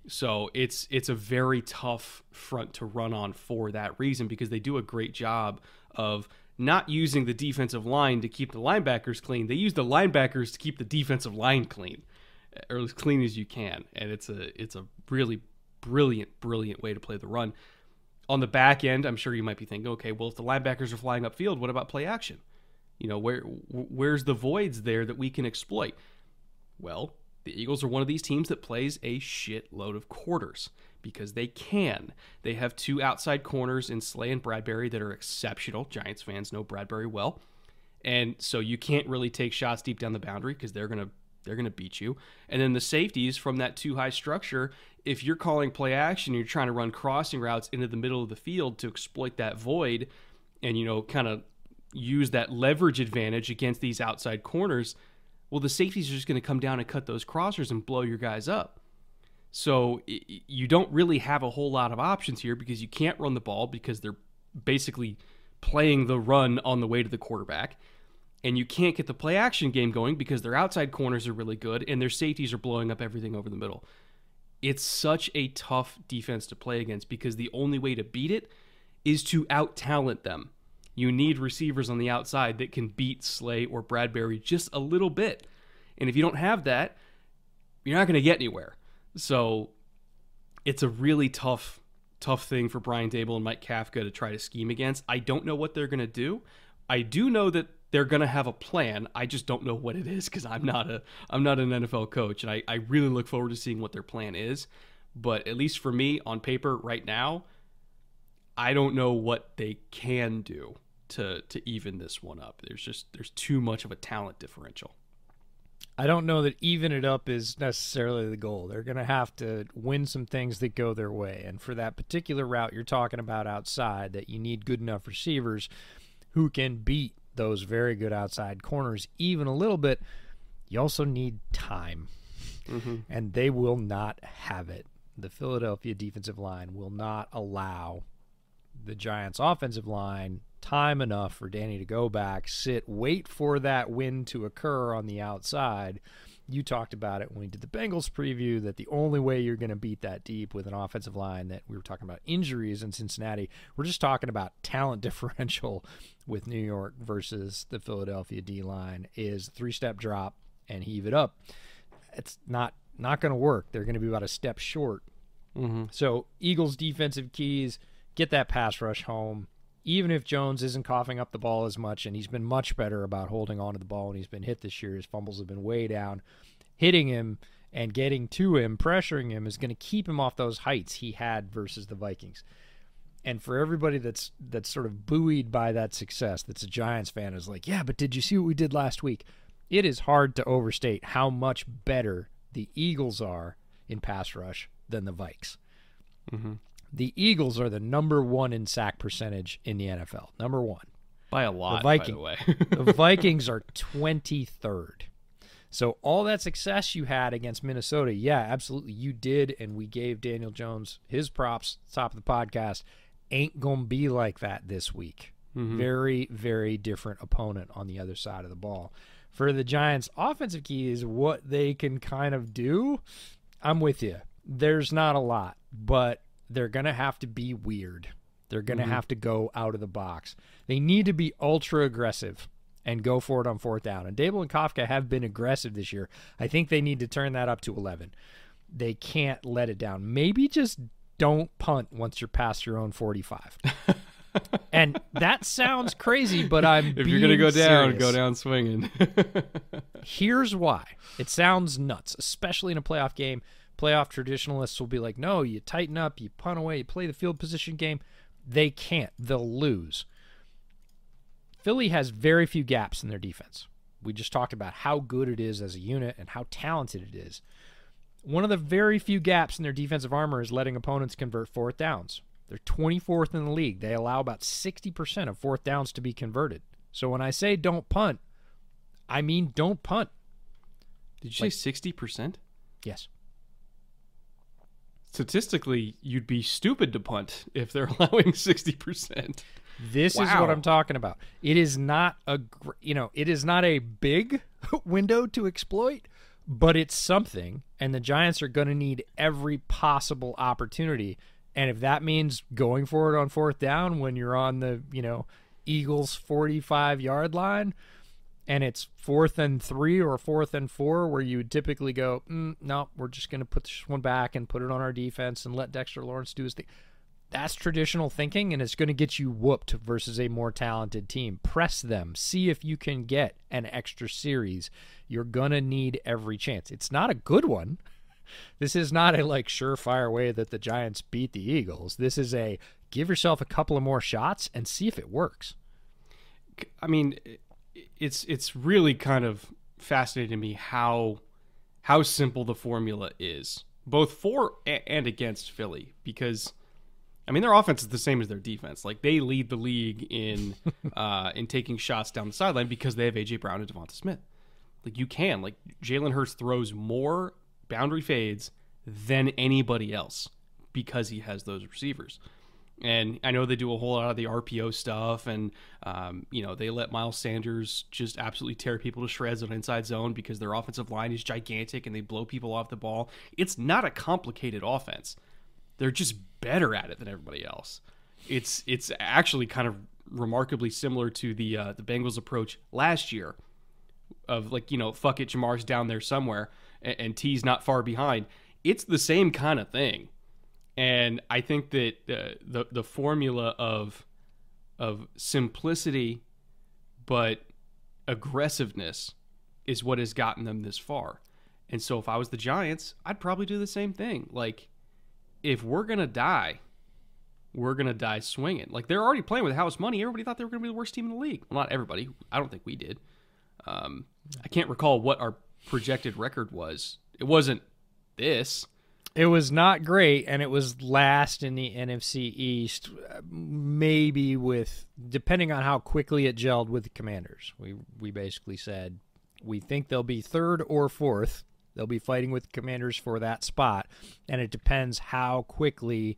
S1: So it's it's a very tough front to run on for that reason because they do a great job of not using the defensive line to keep the linebackers clean. They use the linebackers to keep the defensive line clean, or as clean as you can. And it's a it's a really brilliant, brilliant way to play the run. On the back end, I'm sure you might be thinking, okay, well, if the linebackers are flying upfield, what about play action? You know, where where's the voids there that we can exploit? Well, the Eagles are one of these teams that plays a shitload of quarters because they can. They have two outside corners in Slay and Bradberry that are exceptional. Giants fans know Bradberry well. And so you can't really take shots deep down the boundary because they're going to they're going to beat you. And then the safeties from that two high structure, if you're calling play action, you're trying to run crossing routes into the middle of the field to exploit that void and you know kind of use that leverage advantage against these outside corners well, the safeties are just going to come down and cut those crossers and blow your guys up. So you don't really have a whole lot of options here because you can't run the ball because they're basically playing the run on the way to the quarterback. And you can't get the play action game going because their outside corners are really good and their safeties are blowing up everything over the middle. It's such a tough defense to play against because the only way to beat it is to out talent them you need receivers on the outside that can beat Slay or Bradberry just a little bit. And if you don't have that, you're not going to get anywhere. So it's a really tough, tough thing for Brian Daboll and Mike Kafka to try to scheme against. I don't know what they're going to do. I do know that they're going to have a plan. I just don't know what it is because I'm not a I'm not an NFL coach, and I, I really look forward to seeing what their plan is. But at least for me, on paper right now, I don't know what they can do to to even this one up. There's just there's too much of a talent differential.
S2: I don't know that even it up is necessarily the goal. They're going to have to win some things that go their way. And for that particular route you're talking about outside, that you need good enough receivers who can beat those very good outside corners even a little bit, you also need time. Mm-hmm. And they will not have it. The Philadelphia defensive line will not allow the Giants' offensive line time enough for Danny to go back, sit, wait for that win to occur on the outside. You talked about it when we did the Bengals preview that the only way you're going to beat that deep with an offensive line that we were talking about injuries in Cincinnati. We're just talking about talent <laughs> differential with New York versus the Philadelphia D line is three step drop and heave it up. It's not not going to work. They're going to be about a step short. Mm-hmm. So Eagles defensive keys get that pass rush home even if Jones isn't coughing up the ball as much, and he's been much better about holding on to the ball when he's been hit this year, his fumbles have been way down. Hitting him and getting to him, pressuring him, is going to keep him off those heights he had versus the Vikings. And for everybody that's that's sort of buoyed by that success, that's a Giants fan, is like, yeah, but did you see what we did last week? It is hard to overstate how much better the Eagles are in pass rush than the Vikes. Mm-hmm. The Eagles are the number one in sack percentage in the NFL. Number one.
S1: By a lot, the Viking, by
S2: the way. <laughs> the Vikings are <laughs> 23rd. So all that success you had against Minnesota, yeah, absolutely you did, and we gave Daniel Jones his props top of the podcast. Ain't gonna be like that this week. Mm-hmm. Very, very different opponent on the other side of the ball. For the Giants, offensive key is what they can kind of do. I'm with you. There's not a lot, but they're going to have to be weird. They're going to mm-hmm. have to go out of the box. They need to be ultra aggressive and go for it on fourth down. And Daboll and Kafka have been aggressive this year. I think they need to turn that up to 11. They can't let it down. Maybe just don't punt once you're past your own 45. <laughs> and that sounds crazy, but I'm
S1: If you're gonna go down,
S2: serious.
S1: go down swinging. <laughs>
S2: Here's why. It sounds nuts, especially in a playoff game. Playoff traditionalists will be like, no, you tighten up, you punt away, you play the field position game. They can't. They'll lose. Philly has very few gaps in their defense. We just talked about how good it is as a unit and how talented it is. One of the very few gaps in their defensive armor is letting opponents convert fourth downs. They're 24th in the league. They allow about 60% of fourth downs to be converted. So when I say don't punt, I mean don't punt.
S1: Did you say sixty percent?
S2: Yes.
S1: Statistically, you'd be stupid to punt if they're <laughs> allowing sixty percent.
S2: This is what I'm talking about. It is not a you know, it is not a big <laughs> window to exploit, but it's something and the Giants are going to need every possible opportunity. And if that means going for it on fourth down when you're on the, you know, Eagles 45 yard line and it's fourth and 3 or fourth and 4 where you typically go, mm, no, we're just going to put this one back and put it on our defense and let Dexter Lawrence do his thing that's traditional thinking and it's going to get you whooped versus a more talented team. Press them. See if you can get an extra series. You're going to need every chance. It's not a good one. This is not a like surefire way that the Giants beat the Eagles. This is a give yourself a couple of more shots and see if it works.
S1: I mean, it's it's really kind of fascinating to me how how simple the formula is, both for and against Philly, because I mean their offense is the same as their defense. Like they lead the league in <laughs> uh, in taking shots down the sideline because they have AJ Brown and Devonta Smith. Like you can like Jalen Hurts throws more boundary fades than anybody else because he has those receivers. And I know they do a whole lot of the RPO stuff, and um, you know they let Miles Sanders just absolutely tear people to shreds on inside zone because their offensive line is gigantic and they blow people off the ball. It's not a complicated offense; they're just better at it than everybody else. It's it's actually kind of remarkably similar to the uh, the Bengals approach last year, of like you know fuck it, Ja'Marr's down there somewhere, and, and Tee's not far behind. It's the same kind of thing and I think that uh, the the formula of of simplicity but aggressiveness is what has gotten them this far. And so if I was the Giants, I'd probably do the same thing. Like if we're going to die, we're going to die swinging. Like they're already playing with house money. Everybody thought they were going to be the worst team in the league. Well, not everybody. I don't think we did. Um, I can't recall what our projected record was. It wasn't this.
S2: It was not great, and it was last in the NFC East, maybe with depending on how quickly it gelled with the Commanders. We we basically said we think they'll be third or fourth. They'll be fighting with the Commanders for that spot, and it depends how quickly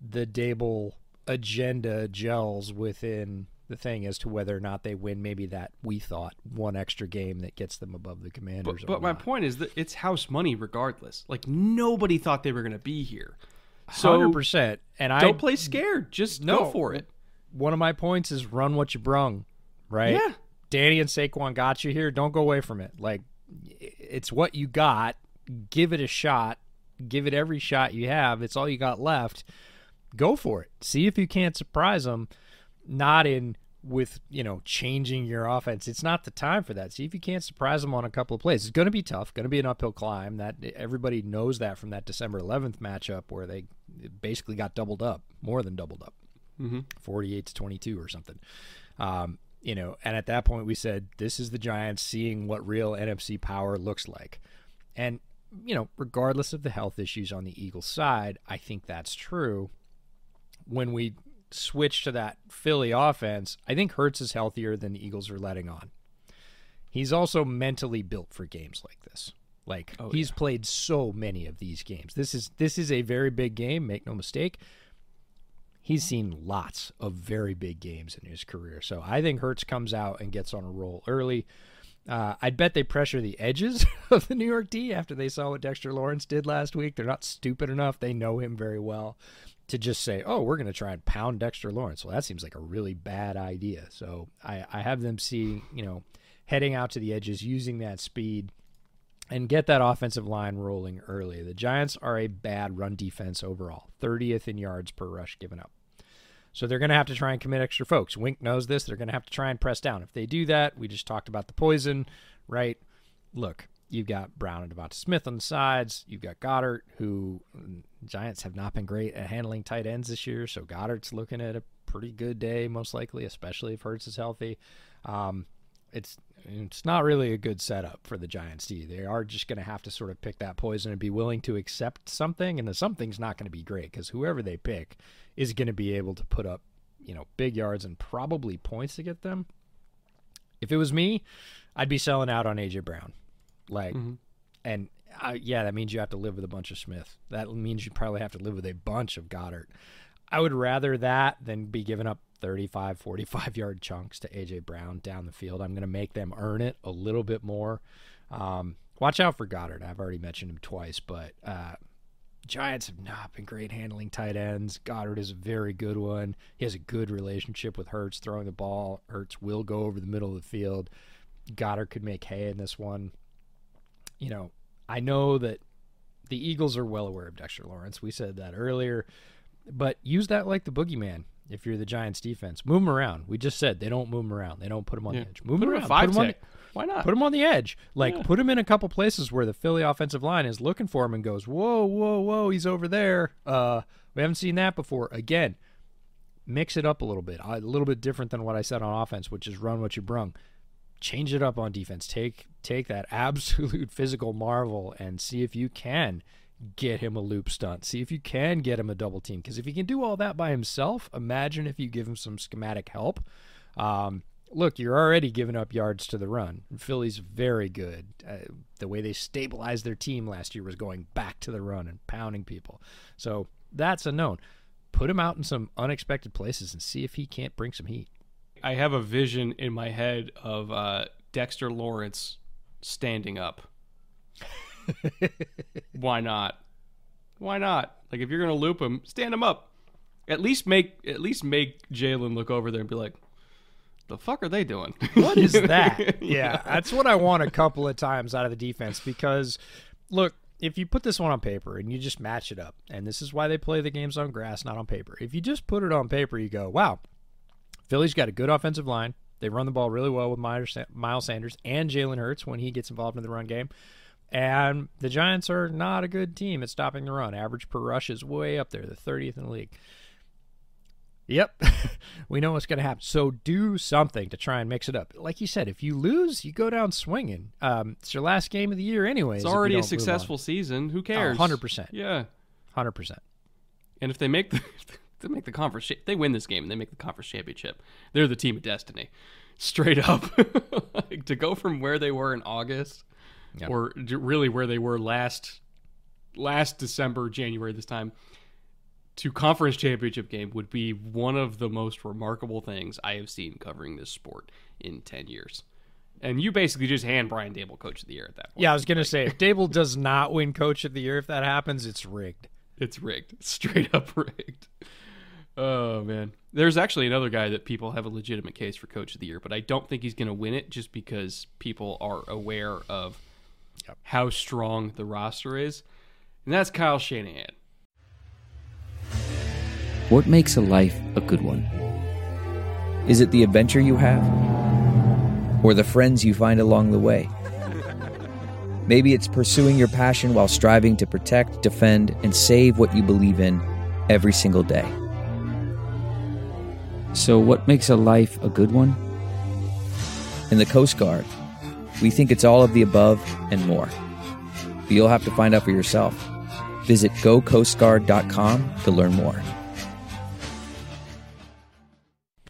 S2: the Daboll agenda gels within the thing as to whether or not they win. Maybe that we thought one extra game that gets them above the Commanders.
S1: But,
S2: or
S1: but my point is that it's house money regardless. Like nobody thought they were going to be here. So
S2: hundred percent, and I
S1: don't play scared. Just
S2: No.
S1: go for it.
S2: one of my points is run what you brung, right?
S1: Yeah.
S2: Danny and Saquon got you here. Don't go away from it. Like, it's what you got. Give it a shot. Give it every shot you have. It's all you got left. Go for it. See if you can't surprise them. Not in with you know changing your offense. It's not the time for that. See if you can't surprise them on a couple of plays. It's going to be tough. Going to be an uphill climb. That everybody knows that from that December 11th matchup where they basically got doubled up, more than doubled up. 48 to 22 or something. Um, you know, and at that point we said this is the Giants seeing what real NFC power looks like. And you know, regardless of the health issues on the Eagles side, I think that's true. When we switch to that Philly offense, I think Hurts is healthier than the Eagles are letting on. He's also mentally built for games like this. Like he's played so many of these games. This is this is a very big game, make no mistake he's seen lots of very big games in his career. So I think Hurts comes out and gets on a roll early. Uh, I'd bet they pressure the edges <laughs> of the New York D after they saw what Dexter Lawrence did last week. They're not stupid enough. They know him very well to just say, oh, we're going to try and pound Dexter Lawrence. Well, that seems like a really bad idea. So I, I have them see, you know, heading out to the edges, using that speed, and get that offensive line rolling early. The Giants are a bad run defense overall, 30th in yards per rush given up. So they're going to have to try and commit extra folks. Wink knows this. They're going to have to try and press down. If they do that, we just talked about the poison, right? Look, you've got Brown and Devonta Smith on the sides. You've got Goedert, who mm, Giants have not been great at handling tight ends this year. So Goedert's looking at a pretty good day, most likely, especially if Hurts is healthy. Um, it's it's not really a good setup for the Giants D. They are just going to have to sort of pick that poison and be willing to accept something, and the something's not going to be great because whoever they pick is going to be able to put up, you know, big yards and probably points to get them. If it was me, I'd be selling out on AJ Brown, like, mm-hmm. and uh, yeah, that means you have to live with a bunch of Smith. That means you probably have to live with a bunch of Goedert. I would rather that than be giving up 35, 45 <laughs> yard chunks to AJ Brown down the field. I'm going to make them earn it a little bit more. Um, watch out for Goedert. I've already mentioned him twice, but uh, Giants have not been great handling tight ends. Goedert is a very good one. He has a good relationship with Hurts throwing the ball. Hurts will go over the middle of the field. Goedert could make hay in this one. You know, I know that the Eagles are well aware of Dexter Lawrence. We said that earlier, but use that like the boogeyman if you're the Giants defense. Move them around. We just said they don't move them around. They don't put them on yeah. the edge. Move
S1: put
S2: them around.
S1: Five
S2: put
S1: the, Why not?
S2: Put them on the edge. Like yeah. put them in a couple places where the Philly offensive line is looking for him and goes, "Whoa, whoa, whoa, he's over there." Uh, we haven't seen that before. Again, mix it up a little bit. A little bit different than what I said on offense, which is run what you brung. Change it up on defense. Take take that absolute <laughs> physical marvel and see if you can get him a loop stunt. See if you can get him a double team. Because if he can do all that by himself, imagine if you give him some schematic help. Um, look, you're already giving up yards to the run. Philly's very good. Uh, the way they stabilized their team last year was going back to the run and pounding people. So that's a known. Put him out in some unexpected places and see if he can't bring some heat.
S1: I have a vision in my head of uh, Dexter Lawrence standing up. <laughs> Why not? Why not? Like if you're gonna loop him, stand him up. At least make at least make Jalen look over there and be like, "The fuck are they doing? <laughs>
S2: What is that?" <laughs> yeah, that's what I want a couple of times out of the defense because, look, if you put this one on paper and you just match it up, and this is why they play the games on grass, not on paper. If you just put it on paper, you go, "Wow, Philly's got a good offensive line. They run the ball really well with Miles Sanders and Jalen Hurts when he gets involved in the run game." And the Giants are not a good team at stopping the run. Average per rush is way up there, the 30th in the league. Yep, <laughs> we know what's going to happen. So do something to try and mix it up. Like you said, if you lose, you go down swinging. Um, it's your last game of the year, anyways.
S1: It's already a successful season. Who cares?
S2: Hundred percent.
S1: Yeah,
S2: hundred percent.
S1: And if they make the <laughs> they make the conference, they win this game and they make the conference championship. They're the team of destiny, straight up. <laughs> like, to go from where they were in August yep. or really where they were last last December, January this time to conference championship game would be one of the most remarkable things I have seen covering this sport in 10 years. And you basically just hand Brian Daboll coach of the year at that point.
S2: Yeah, I was going to say if Daboll does not win coach of the year if that happens, it's rigged.
S1: It's rigged. <laughs> Straight up rigged. Oh man. There's actually another guy that people have a legitimate case for coach of the year, but I don't think he's going to win it just because people are aware of yep. how strong the roster is, and that's Kyle Shanahan.
S3: What makes a life a good one? Is it the adventure you have? Or the friends you find along the way? Maybe it's pursuing your passion while striving to protect, defend, and save what you believe in every single day. So, what makes a life a good one? In the Coast Guard, we think it's all of the above and more. But you'll have to find out for yourself. Visit gocoastguard.com to learn more.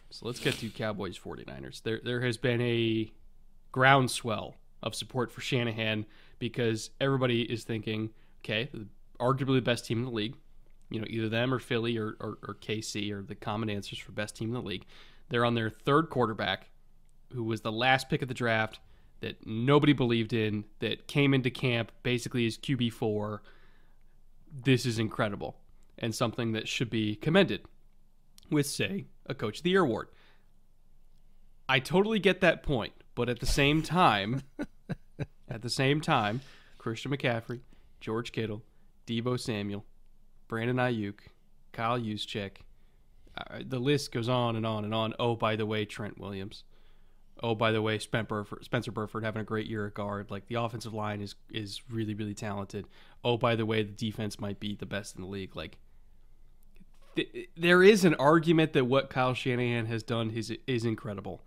S1: So let's get to Cowboys 49ers. There there has been a groundswell of support for Shanahan because everybody is thinking, okay, arguably the best team in the league. You know, either them or Philly or, or, or KC are the common answers for best team in the league. They're on their third quarterback, who was the last pick of the draft that nobody believed in, that came into camp basically as QB4. This is incredible and something that should be commended with, say, a Coach of the Year award. I totally get that point, but at the same time, <laughs> at the same time, Christian McCaffrey, George Kittle, Deebo Samuel, Brandon Aiyuk, Kyle Juszczyk, uh, the list goes on and on and on. Oh, by the way, Trent Williams. Oh, by the way, Spencer Burford, having a great year at guard. Like the offensive line is is really really talented. Oh, by the way, the defense might be the best in the league. Like th- there is an argument that what Kyle Shanahan has done is is incredible,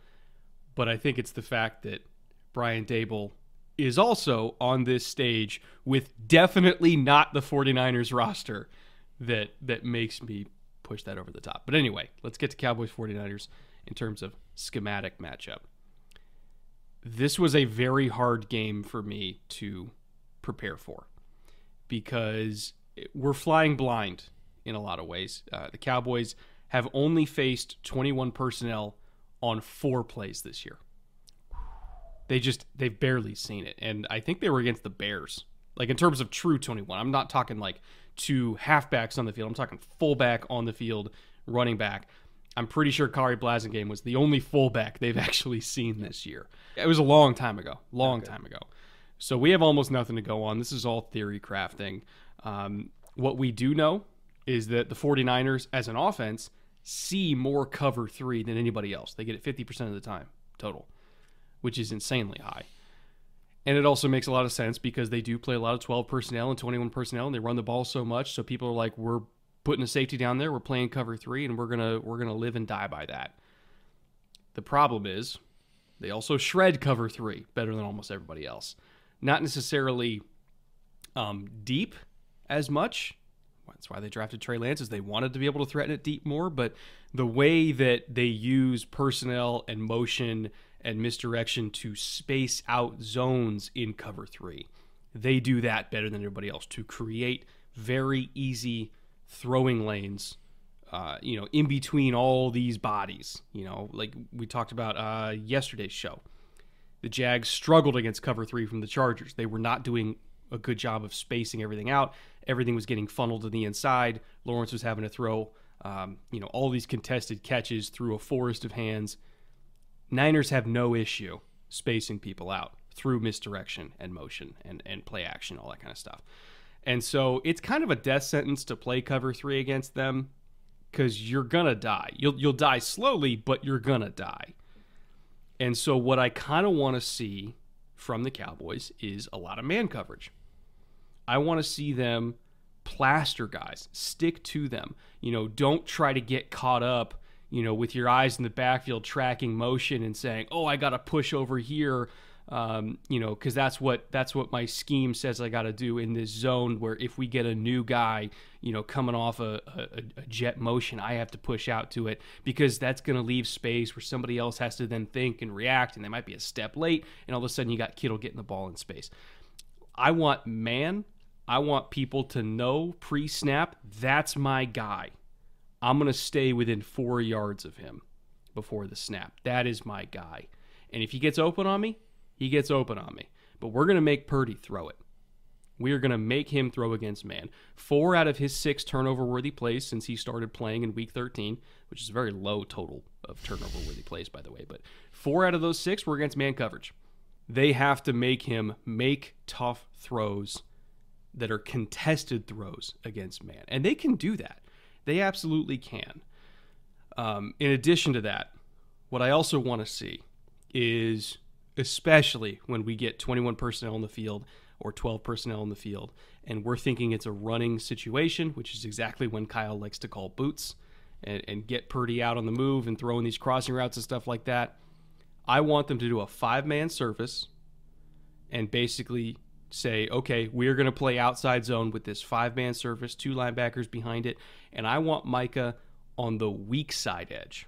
S1: but I think it's the fact that Brian Daboll is also on this stage with definitely not the 49ers roster that that makes me push that over the top. But anyway, let's get to Cowboys 49ers in terms of schematic matchup. This was a very hard game for me to prepare for because we're flying blind in a lot of ways. Uh, the Cowboys have only faced 21 personnel on four plays this year. They just they've barely seen it, and I think they were against the Bears. Like in terms of true 21, I'm not talking like two halfbacks on the field. I'm talking fullback on the field, running back. I'm pretty sure Khari Blasingame was the only fullback they've <laughs> actually seen this year. It was a long time ago, long okay. time ago. So we have almost nothing to go on. This is all theory crafting. Um, what we do know is that the 49ers, as an offense, see more cover three than anybody else. They get it 50% of the time total, which is insanely high. And it also makes a lot of sense because they do play a lot of 12 personnel and 21 personnel and they run the ball so much. So people are like, we're putting a safety down there, we're playing cover three, and we're gonna we're gonna live and die by that. The problem is they also shred cover three better than almost everybody else. Not necessarily um, deep as much. That's why they drafted Trey Lance, is they wanted to be able to threaten it deep more. But the way that they use personnel and motion and misdirection to space out zones in cover three. They do that better than everybody else to create very easy throwing lanes. Uh, you know, in between all these bodies, you know, like we talked about uh, yesterday's show. The Jags struggled against cover three from the Chargers. They were not doing a good job of spacing everything out. Everything was getting funneled to the inside. Lawrence was having to throw, um, you know, all these contested catches through a forest of hands. Niners have no issue spacing people out through misdirection and motion and, and play action, all that kind of stuff. And so it's kind of a death sentence to play cover three against them because you're gonna die. You'll you'll die slowly, but you're gonna die. And so what I kind of want to see from the Cowboys is a lot of man coverage. I want to see them plaster guys, stick to them. You know, don't try to get caught up you know, with your eyes in the backfield tracking motion and saying, "Oh, I got to push over here," um, you know, because that's what that's what my scheme says I got to do in this zone. Where if we get a new guy, you know, coming off a, a, a jet motion, I have to push out to it because that's going to leave space where somebody else has to then think and react, and they might be a step late, and all of a sudden you got Kittle getting the ball in space. I want man. I want people to know pre snap that's my guy. I'm going to stay within four yards of him before the snap. That is my guy. And if he gets open on me, he gets open on me. But we're going to make Purdy throw it. We are going to make him throw against man. Four out of his six turnover worthy plays since he started playing in week 13, which is a very low total of turnover worthy plays, by the way. But four out of those six were against man coverage. They have to make him make tough throws that are contested throws against man. And they can do that. They absolutely can. Um, in addition to that, what I also want to see is, especially when we get 21 personnel in the field or 12 personnel in the field, and we're thinking it's a running situation, which is exactly when Kyle likes to call boots and, and get Purdy out on the move and throwing these crossing routes and stuff like that. I want them to do a five man surface and basically say, okay, we're going to play outside zone with this five man surface, two linebackers behind it, and I want Micah on the weak side edge.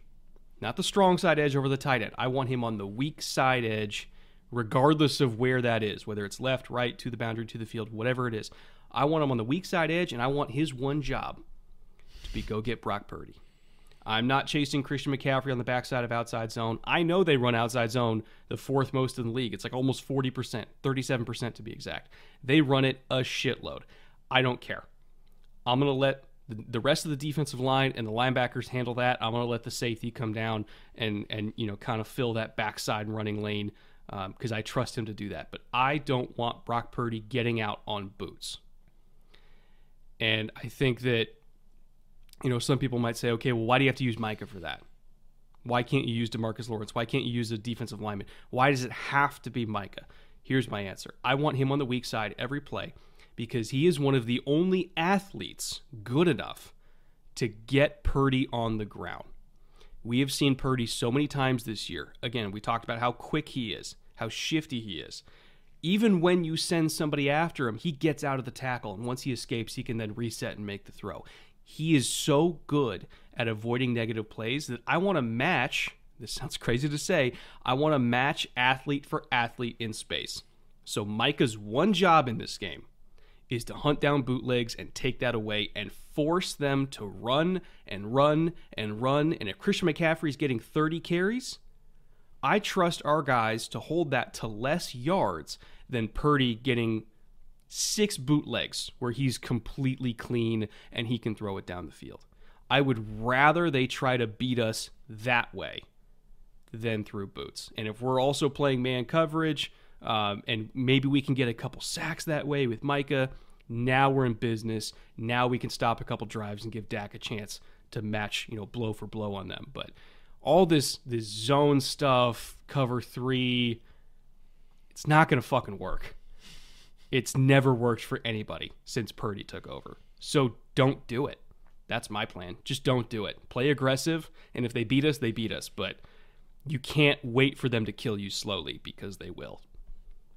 S1: Not the strong side edge over the tight end. I want him on the weak side edge, regardless of where that is, whether it's left, right, to the boundary, to the field, whatever it is. I want him on the weak side edge, and I want his one job to be go get Brock Purdy. I'm not chasing Christian McCaffrey on the backside of outside zone. I know they run outside zone the fourth most in the league. It's like almost 40%, 37% to be exact. They run it a shitload. I don't care. I'm going to let the rest of the defensive line and the linebackers handle that. I'm going to let the safety come down and and you know kind of fill that backside running lane because um, I trust him to do that. But I don't want Brock Purdy getting out on boots. And I think that you know some people might say, okay, well, why do you have to use Micah for that? Why can't you use Demarcus Lawrence? Why can't you use a defensive lineman? Why does it have to be Micah? Here's my answer. I want him on the weak side every play because he is one of the only athletes good enough to get Purdy on the ground. We have seen Purdy so many times this year. Again, we talked about how quick he is, how shifty he is. Even when you send somebody after him, he gets out of the tackle, and once he escapes, he can then reset and make the throw. He is so good at avoiding negative plays that I want to match. This sounds crazy to say. I want to match athlete for athlete in space. So Micah's one job in this game is to hunt down bootlegs and take that away and force them to run and run and run. And if Christian McCaffrey is getting 30 carries, I trust our guys to hold that to less yards than Purdy getting six bootlegs where he's completely clean and he can throw it down the field. I would rather they try to beat us that way than through boots. And if we're also playing man coverage, um, and maybe we can get a couple sacks that way with Micah. Now we're in business. Now we can stop a couple drives and give Dak a chance to match, you know, blow for blow on them. But all this this zone stuff, cover three, it's not going to fucking work. It's never worked for anybody since Purdy took over. So don't do it. That's my plan. Just don't do it. Play aggressive, and if they beat us, they beat us. But you can't wait for them to kill you slowly because they will.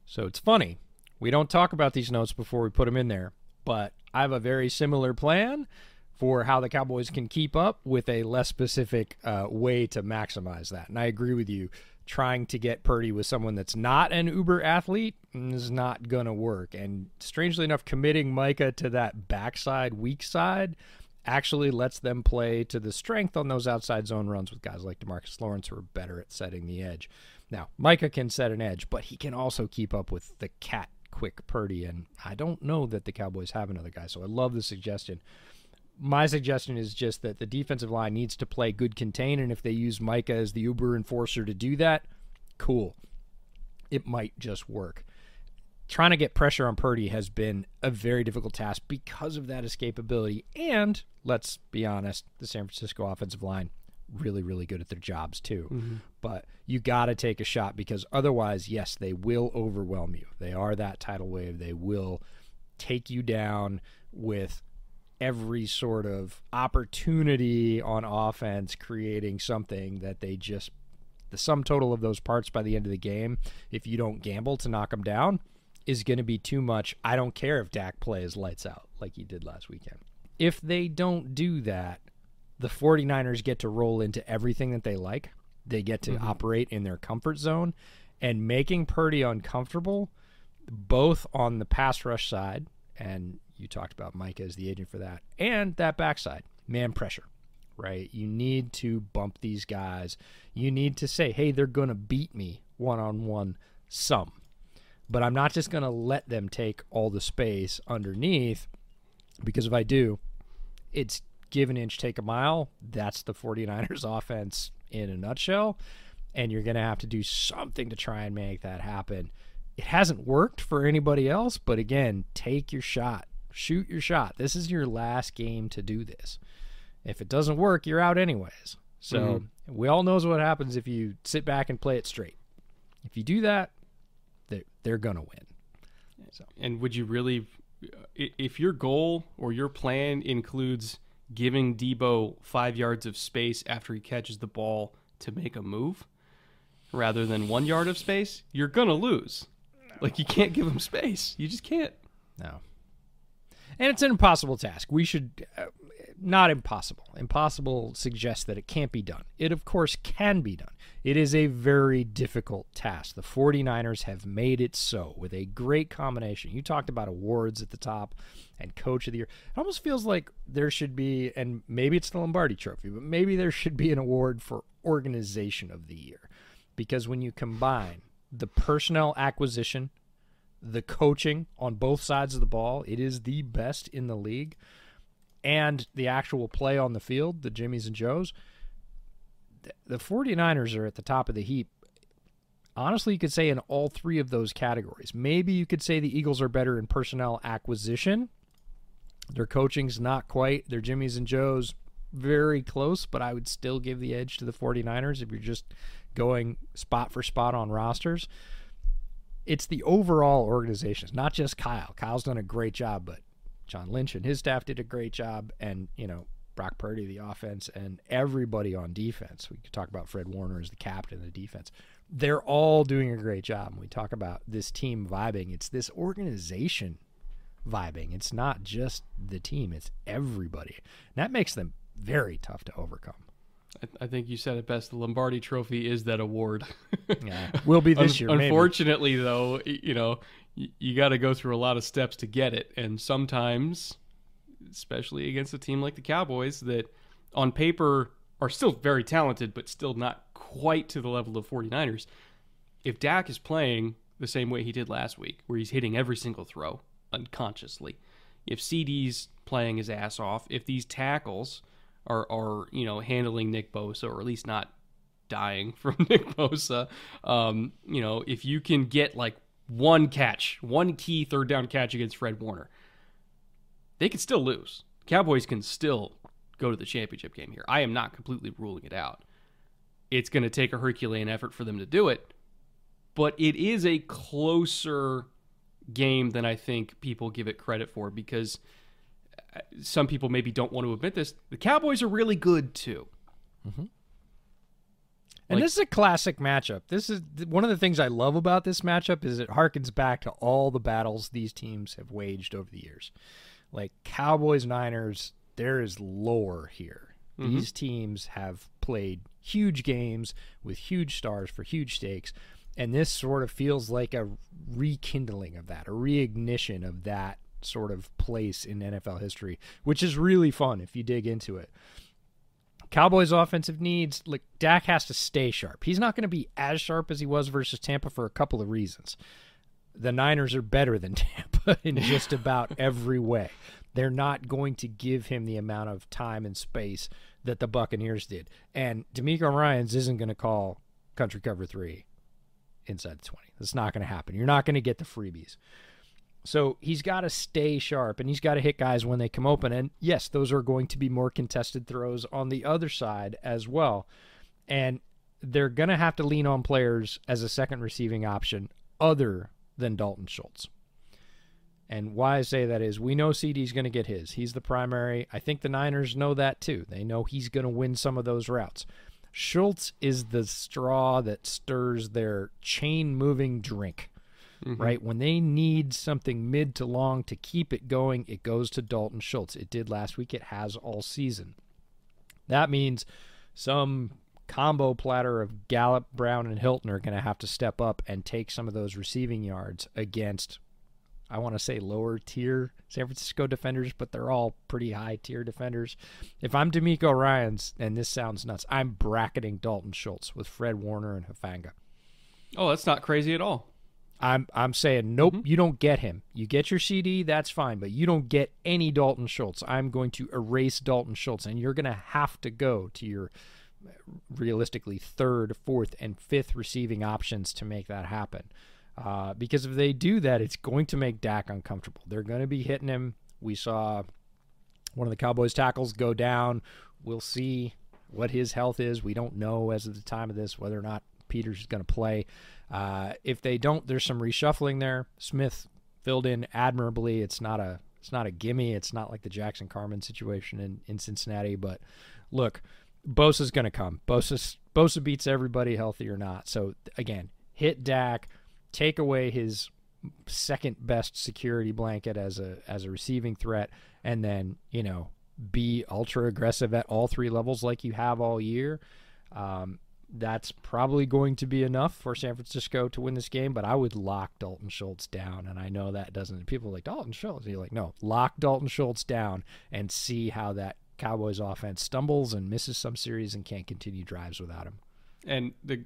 S2: So it's funny. We don't talk about these notes before we put them in there, but I have a very similar plan for how the Cowboys can keep up with a less specific uh, way to maximize that. And I agree with you. Trying to get Purdy with someone that's not an uber athlete is not going to work. And strangely enough, committing Micah to that backside, weak side actually lets them play to the strength on those outside zone runs with guys like Demarcus Lawrence who are better at setting the edge. Now, Micah can set an edge, but he can also keep up with the cat quick Purdy, and I don't know that the Cowboys have another guy, so I love the suggestion. My suggestion is just that the defensive line needs to play good contain, and if they use Micah as the Uber enforcer to do that, cool. It might just work. Trying to get pressure on Purdy has been a very difficult task because of that escapability, and let's be honest, the San Francisco offensive line really, really good at their jobs too. Mm-hmm. But you got to take a shot because otherwise, yes, they will overwhelm you. They are that tidal wave. They will take you down with every sort of opportunity on offense, creating something that they just the sum total of those parts by the end of the game, if you don't gamble to knock them down, is going to be too much. I don't care if Dak plays lights out like he did last weekend. If they don't do that, the 49ers get to roll into everything that they like. They get to mm-hmm. operate in their comfort zone and making Purdy uncomfortable, both on the pass rush side, and you talked about Mike as the agent for that, and that backside, man pressure, right? You need to bump these guys. You need to say, hey, they're going to beat me one on one some. But I'm not just going to let them take all the space underneath because if I do, it's give an inch, take a mile. That's the 49ers <laughs> offense in a nutshell. And you're going to have to do something to try and make that happen. It hasn't worked for anybody else, but again, take your shot. Shoot your shot. This is your last game to do this. If it doesn't work, you're out anyways. So mm-hmm. we all knows what happens if you sit back and play it straight. If you do that, they're, they're going to win.
S1: So. And would you really, if your goal or your plan includes giving Deebo five yards of space after he catches the ball to make a move rather than one yard of space, you're going to lose. Like, you can't give him space. You just can't.
S2: No. And it's an impossible task. We should. Uh, not impossible. Impossible suggests that it can't be done. It, of course, can be done. It is a very difficult task. The 49ers have made it so with a great combination. You talked about awards at the top and coach of the year. It almost feels like there should be, and maybe it's the Lombardi trophy, but maybe there should be an award for organization of the year. Because when you combine the personnel acquisition, the coaching on both sides of the ball, it is the best in the league and the actual play on the field, the Jimmies and Joes, the 49ers are at the top of the heap. Honestly, you could say in all three of those categories. Maybe you could say the Eagles are better in personnel acquisition. Their coaching's not quite. Their Jimmies and Joes very close, but I would still give the edge to the 49ers if you're just going spot for spot on rosters. It's the overall organization. It's not just Kyle. Kyle's done a great job, but John Lynch and his staff did a great job, and you know Brock Purdy, the offense, and everybody on defense. We could talk about Fred Warner as the captain of the defense. They're all doing a great job. When we talk about this team vibing, it's this organization vibing. It's not just the team; it's everybody. And that makes them very tough to overcome.
S1: I, think you said it best. The Lombardi Trophy is that award.
S2: yeah, will be this year.
S1: Unfortunately,
S2: maybe.
S1: though, you know, you, you got to go through a lot of steps to get it, and sometimes, especially against a team like the Cowboys, that on paper are still very talented, but still not quite to the level of 49ers. If Dak is playing the same way he did last week, where he's hitting every single throw unconsciously, if CeeDee's playing his ass off, if these tackles are, are you know handling Nick Bosa or at least not dying <laughs> from Nick Bosa. Um, you know, if you can get like one catch, one key third down catch against Fred Warner, they could still lose. Cowboys can still go to the championship game here. I am not completely ruling it out. It's going to take a Herculean effort for them to do it, but it is a closer game than I think people give it credit for because some people maybe don't want to admit this. The Cowboys are really good too.
S2: Mm-hmm. And like, this is a classic matchup. This is one of the things I love about this matchup is it harkens back to all the battles these teams have waged over the years. Like Cowboys, Niners, there is lore here. Mm-hmm. These teams have played huge games with huge stars for huge stakes, and this sort of feels like a rekindling of that, a reignition of that sort of place in NFL history, which is really fun if you dig into it. Cowboys offensive needs, like Dak has to stay sharp. He's not going to be as sharp as he was versus Tampa for a couple of reasons. The Niners are better than <laughs> Tampa in just about every way. They're not going to give him the amount of time and space that the Buccaneers did. And DeMeco Ryans isn't going to call country cover three inside the 20. That's not going to happen. You're not going to get the freebies. So he's got to stay sharp and he's got to hit guys when they come open. And yes, those are going to be more contested throws on the other side as well. And they're going to have to lean on players as a second receiving option other than Dalton Schultz. And why I say that is we know CeeDee's going to get his. He's the primary. I think the Niners know that too. They know he's going to win some of those routes. Schultz is the straw that stirs their chain moving drink mm-hmm. right? When they need something mid to long to keep it going, it goes to Dalton Schultz. It did last week, it has all season. That means some combo platter of Gallup, Brown, and Hilton are going to have to step up and take some of those receiving yards against, I want to say, lower tier San Francisco defenders, but they're all pretty high tier defenders. If I'm DeMeco Ryans, and this sounds nuts, I'm bracketing Dalton Schultz with Fred Warner and Hufanga.
S1: Oh, that's not crazy at all.
S2: I'm I'm saying nope, mm-hmm. you don't get him. You get your CeeDee, that's fine, but you don't get any Dalton Schultz. I'm going to erase Dalton Schultz, and you're going to have to go to your realistically third, fourth, and fifth receiving options to make that happen. Uh, because if they do that, it's going to make Dak uncomfortable. They're going to be hitting him. We saw one of the Cowboys tackles go down. We'll see what his health is. We don't know as of the time of this whether or not Peters is going to play. Uh, if they don't, there's some reshuffling there. Smith filled in admirably. It's not a it's not a gimme. It's not like the Jackson Carman situation in, in Cincinnati. But look, Bosa's going to come. Bosa Bosa beats everybody, healthy or not. So again, hit Dak, take away his second best security blanket as a as a receiving threat, and then you know be ultra aggressive at all three levels like you have all year. Um, that's probably going to be enough for San Francisco to win this game, but I would lock Dalton Schultz down. And I know that doesn't, people like, Dalton Schultz. And you're like, no, lock Dalton Schultz down and see how that Cowboys offense stumbles and misses some series and can't continue drives without him.
S1: And the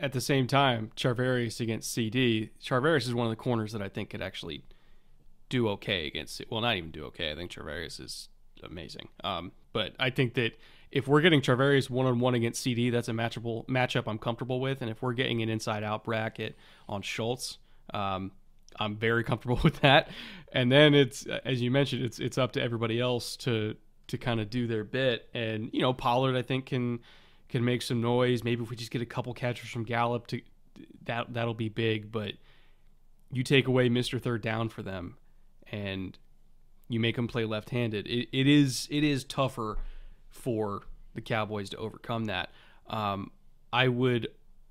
S1: at the same time, Charvarius against CeeDee, Charvarius is one of the corners that I think could actually do okay against. Well, not even do okay. I think Charvarius is amazing. Um, but I think that if we're getting Charvarius one on one against CeeDee, that's a matchable matchup I'm comfortable with. And if we're getting an inside out bracket on Schultz, um, I'm very comfortable <laughs> with that. And then it's as you mentioned, it's it's up to everybody else to to kind of do their bit. And you know, Pollard I think can can make some noise. Maybe if we just get a couple catchers from Gallup to that that'll be big. But you take away Mr. Third Down for them, and you make them play left-handed. It, it is it is tougher for the Cowboys to overcome that. Um, I would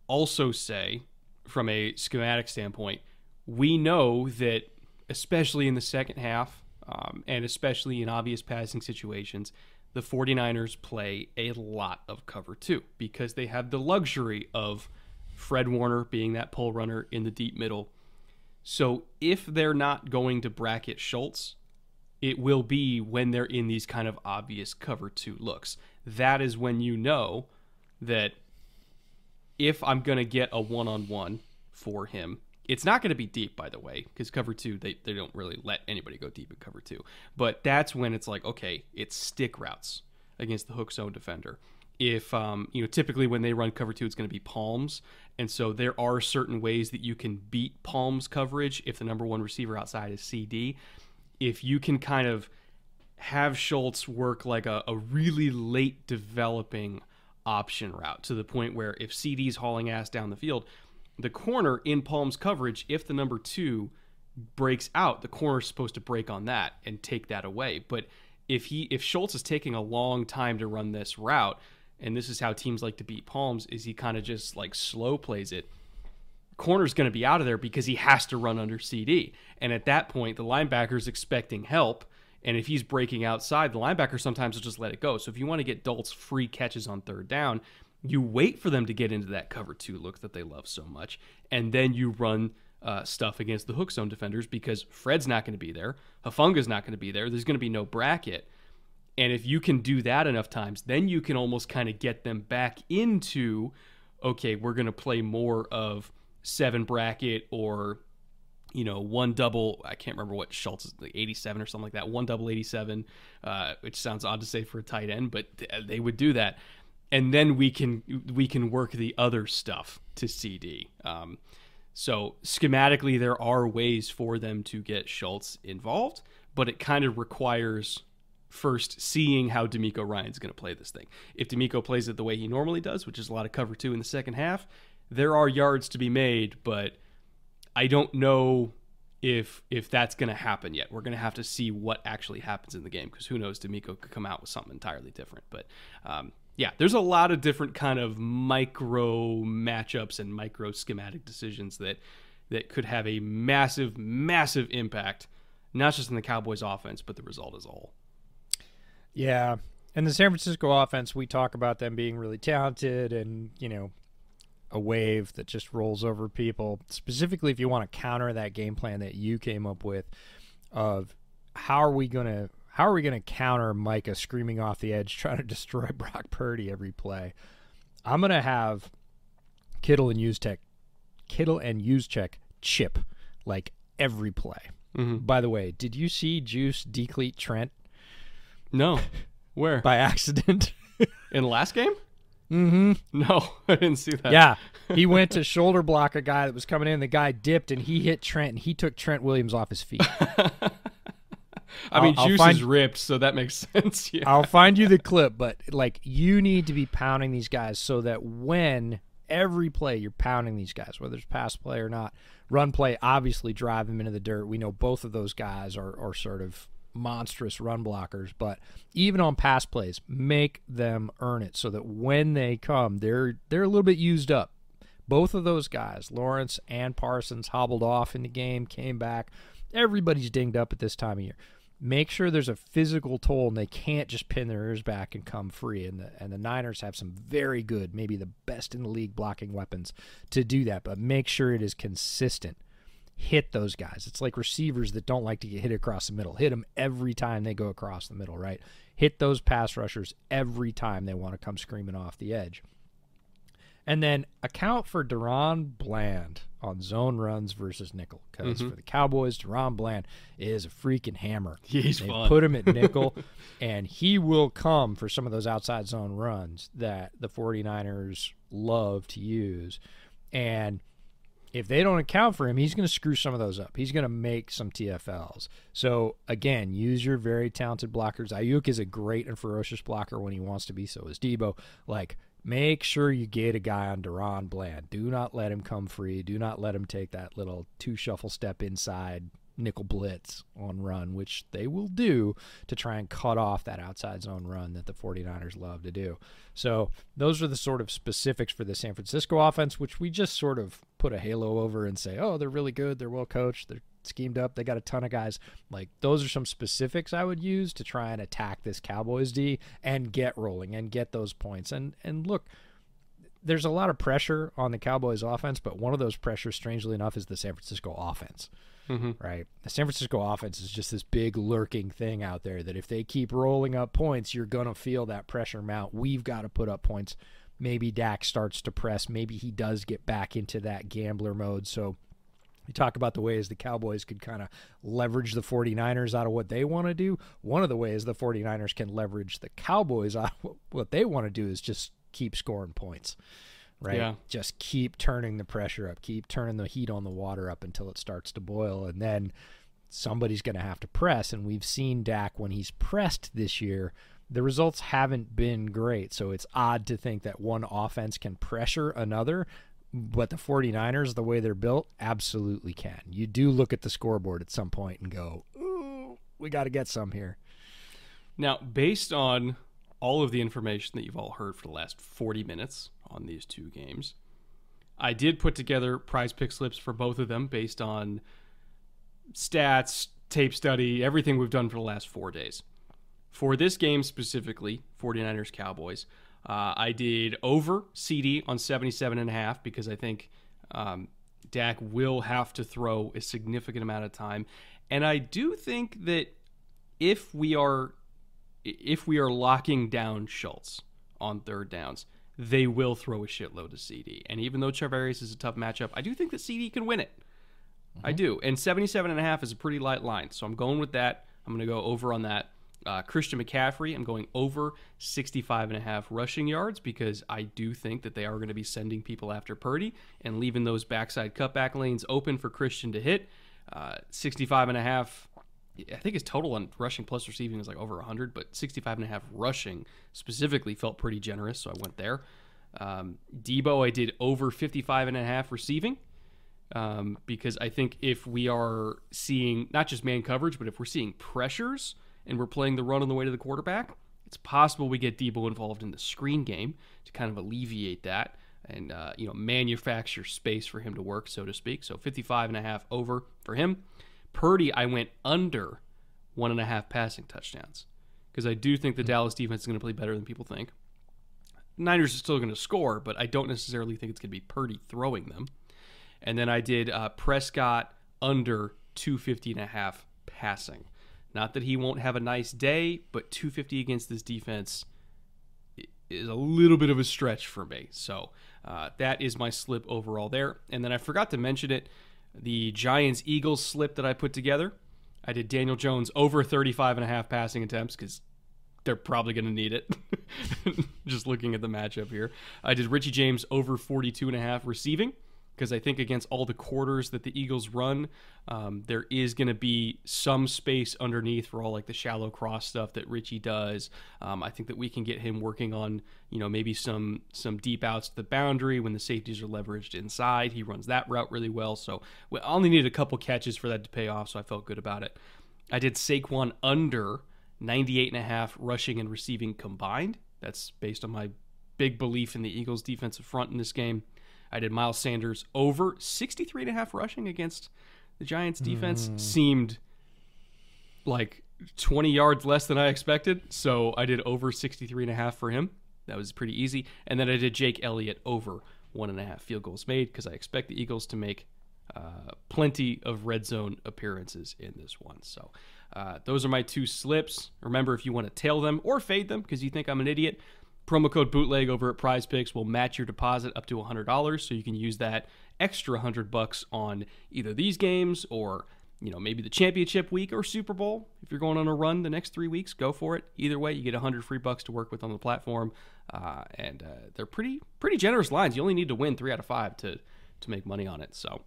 S1: also say, from a schematic standpoint, we know that, especially in the second half, um, and especially in obvious passing situations, the 49ers play a lot of cover two because they have the luxury of Fred Warner being that pole runner in the deep middle. So if they're not going to bracket Schultz, it will be when they're in these kind of obvious cover two looks. That is when you know that if I'm going to get a one on one for him, it's not going to be deep, by the way, because cover two, they, they don't really let anybody go deep in cover two. But that's when it's like, okay, it's stick routes against the hook zone defender. If, um, you know, typically when they run cover two, it's going to be palms. And so there are certain ways that you can beat palms coverage if the number one receiver outside is CeeDee if you can kind of have Schultz work like a, a really late developing option route to the point where if CeeDee's hauling ass down the field, the corner in Palm's coverage, if the number two breaks out, the corner's supposed to break on that and take that away. But if he if Schultz is taking a long time to run this route, and this is how teams like to beat Palms, is he kind of just like slow plays it corner's going to be out of there because he has to run under CeeDee. And at that point, the linebacker's expecting help. And if he's breaking outside, the linebacker sometimes will just let it go. So if you want to get Dolt's free catches on third down, you wait for them to get into that cover two look that they love so much. And then you run uh, stuff against the hook zone defenders because Fred's not going to be there. Hufanga's not going to be there. There's going to be no bracket. And if you can do that enough times, then you can almost kind of get them back into okay, we're going to play more of seven bracket or you know one double i can't remember what schultz is like 87 or something like that one double 87 uh, which sounds odd to say for a tight end but they would do that and then we can we can work the other stuff to CeeDee um, so schematically there are ways for them to get schultz involved but it kind of requires first seeing how DeMeco Ryans going to play this thing. If DeMeco plays it the way he normally does, which is a lot of cover two in the second half, there are yards to be made, but I don't know if if that's going to happen yet. We're going to have to see what actually happens in the game because who knows? DeMeco could come out with something entirely different. But um, yeah, there's a lot of different kind of micro matchups and micro schematic decisions that that could have a massive, massive impact, not just in the Cowboys' offense, but the result as a whole.
S2: Yeah, and the San Francisco offense, we talk about them being really talented and you know a wave that just rolls over people. Specifically, if you want to counter that game plan that you came up with, of how are we going to how are we going to counter Micah screaming off the edge <laughs> trying to destroy Brock Purdy every play? I'm going to have Kittle and Juszczyk, Kittle and Juszczyk chip like every play. Mm-hmm. By the way, did you see Juice decleat Trent?
S1: No. <laughs> Where?
S2: By accident. <laughs>
S1: In the last game?
S2: Mm-hmm.
S1: No, <laughs> I didn't see that.
S2: Yeah, <laughs> he went to shoulder block a guy that was coming in. The guy dipped and he hit Trent, and he took Trent Williams off his feet. <laughs>
S1: I mean, I'll, Juice I'll find, is ripped, so that makes sense. Yeah.
S2: I'll find you the clip, but like you need to be pounding these guys so that when every play you're pounding these guys, whether it's pass play or not, run play, obviously drive them into the dirt. We know both of those guys are, are sort of monstrous run blockers, but even on pass plays, make them earn it so that when they come, they're they're a little bit used up. Both of those guys, Lawrence and Parsons, hobbled off in the game, came back. Everybody's dinged up at this time of year. make sure there's a physical toll and they can't just pin their ears back and come free. And the, and the Niners have some very good, maybe the best in the league blocking weapons to do that, but make sure it is consistent. Hit those guys. It's like receivers that don't like to get hit across the middle. Hit them every time they go across the middle, right? Hit those pass rushers every time they want to come screaming off the edge. And then account for DaRon Bland on zone runs versus nickel. Because
S1: Mm-hmm.
S2: for the Cowboys, DaRon Bland is a freaking hammer. <laughs>
S1: He's
S2: they
S1: fun.
S2: put him at <laughs> nickel, and he will come for some of those outside zone runs that the 49ers love to use. And if they don't account for him, he's going to screw some of those up. He's going to make some TFLs. So again, use your very talented blockers. Aiyuk is a great and ferocious blocker when he wants to be. So is Deebo. Like, make sure you get a guy on DaRon Bland. Do not let him come free. Do not let him take that little two shuffle step inside nickel blitz on run, which they will do to try and cut off that outside zone run that the 49ers love to do. So, those are the sort of specifics for the San Francisco offense, which we just sort of put a halo over and say, oh, they're really good. They're well coached. They're schemed up. They got a ton of guys. Like, those are some specifics I would use to try and attack this Cowboys D and get rolling and get those points. And, and look, there's a lot of pressure on the Cowboys offense, but one of those pressures, strangely enough, is the San Francisco offense. Mm-hmm. Right? The San Francisco offense is just this big lurking thing out there that if they keep rolling up points, you're going to feel that pressure mount. We've got to put up points. Maybe Dak starts to press. Maybe he does get back into that gambler mode. So you talk about the ways the Cowboys could kind of leverage the 49ers out of what they want to do. One of the ways the 49ers can leverage the Cowboys out of what they want to do is just keep scoring points. Right?
S1: Yeah.
S2: Just keep turning the pressure up, keep turning the heat on the water up until it starts to boil. And then somebody's going to have to press. And we've seen Dak when he's pressed this year. The results haven't been great. So it's odd to think that one offense can pressure another. But the 49ers, the way they're built, absolutely can. You do look at the scoreboard at some point and go, ooh, we got to get some here.
S1: Now, based on all of the information that you've all heard for the last 40 minutes on these two games, I did put together PrizePicks slips for both of them based on stats, tape study, everything we've done for the last four days. For this game specifically, 49ers Cowboys, uh, I did over CeeDee on 77.5 because I think um, Dak will have to throw a significant amount of time. And I do think that if we are if we are locking down Schultz on third downs, they will throw a shitload to CeeDee. And even though Charvarius is a tough matchup, I do think that CeeDee can win it. I do. And 77 and a half is a pretty light line. So I'm going with that. I'm going to go over on that. Uh, Christian McCaffrey, I'm going over 65 and a half rushing yards because I do think that they are going to be sending people after Purdy and leaving those backside cutback lanes open for Christian to hit. Uh, 65 and a half I think his total on rushing plus receiving is like over 100, but 65 and a half rushing specifically felt pretty generous, so I went there. Um, Deebo, I did over 55 and a half receiving um, because I think if we are seeing not just man coverage, but if we're seeing pressures and we're playing the run on the way to the quarterback, it's possible we get Deebo involved in the screen game to kind of alleviate that and uh, you know manufacture space for him to work, so to speak. So 55 and a half over for him. Purdy, I went under one and a half passing touchdowns because I do think the Dallas defense is going to play better than people think. Niners are still going to score, but I don't necessarily think it's going to be Purdy throwing them. And then I did uh, Prescott under 250 and a half passing. Not that he won't have a nice day, but 250 against this defense is a little bit of a stretch for me. So uh, that is my slip overall there. And then I forgot to mention it the Giants Eagles slip that I put together. I did Daniel Jones over 35 and a half passing attempts because they're probably going to need it. <laughs> Just looking at the matchup here. I did Richie James over 42 and a half receiving because I think against all the quarters that the Eagles run, um, there is going to be some space underneath for all like the shallow cross stuff that Richie does. Um, I think that we can get him working on, you know, maybe some some deep outs to the boundary when the safeties are leveraged inside. He runs that route really well. So we only needed a couple catches for that to pay off. So I felt good about it. I did Saquon under 98 and a half rushing and receiving combined. That's based on my big belief in the Eagles defensive front in this game. I did Miles Sanders over 63 and a half rushing against the Giants defense. Seemed like 20 yards less than I expected. So I did over 63 and a half for him. That was pretty easy. And then I did Jake Elliott over one and a half field goals made because I expect the Eagles to make uh, plenty of red zone appearances in this one. So uh, those are my two slips. Remember, if you want to tail them or fade them because you think I'm an idiot, promo code bootleg over at PrizePicks will match your deposit up to $100 so you can use that extra 100 bucks on either these games or you know maybe the championship week or super bowl. If you're going on a run the next three weeks go for it. Either way you get 100 free bucks to work with on the platform uh, and uh, they're pretty pretty generous lines. You only need to win three out of five to to make money on it. So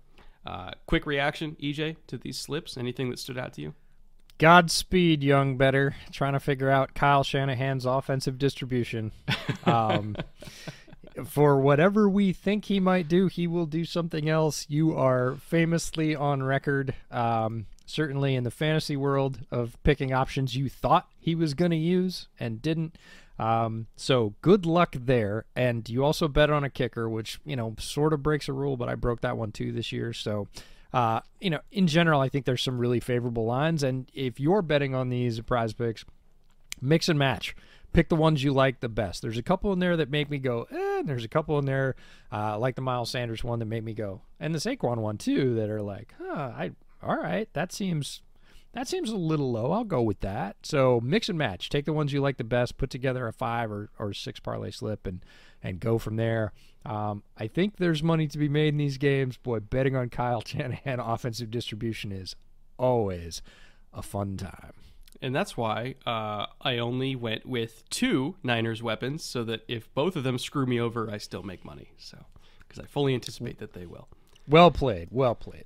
S1: uh, quick reaction ej to these slips. Anything that stood out to you
S2: Godspeed, young bettor. Trying to figure out Kyle Shanahan's offensive distribution. <laughs> Um, for whatever we think he might do, he will do something else. You are famously on record, um, certainly in the fantasy world, of picking options you thought he was going to use and didn't. Um, so good luck there. And you also bet on a kicker, which, you know, sort of breaks a rule, but I broke that one too this year. So uh, you know, in general, I think there's some really favorable lines. And if you're betting on these PrizePicks, mix and match. Pick the ones you like the best. There's a couple in there that make me go, eh, there's a couple in there, uh, like the Miles Sanders one that made me go, and the Saquon one too, that are like, huh, I, all right, that seems, that seems a little low. I'll go with that. So mix and match. Take the ones you like the best, put together a five or, or six parlay slip, and and go from there. Um, I think there's money to be made in these games. Boy, betting on Kyle <laughs> Shanahan offensive distribution is always a fun time.
S1: And that's why uh, I only went with two Niners weapons so that if both of them screw me over, I still make money. So, because I fully anticipate that they will.
S2: Well played. Well played.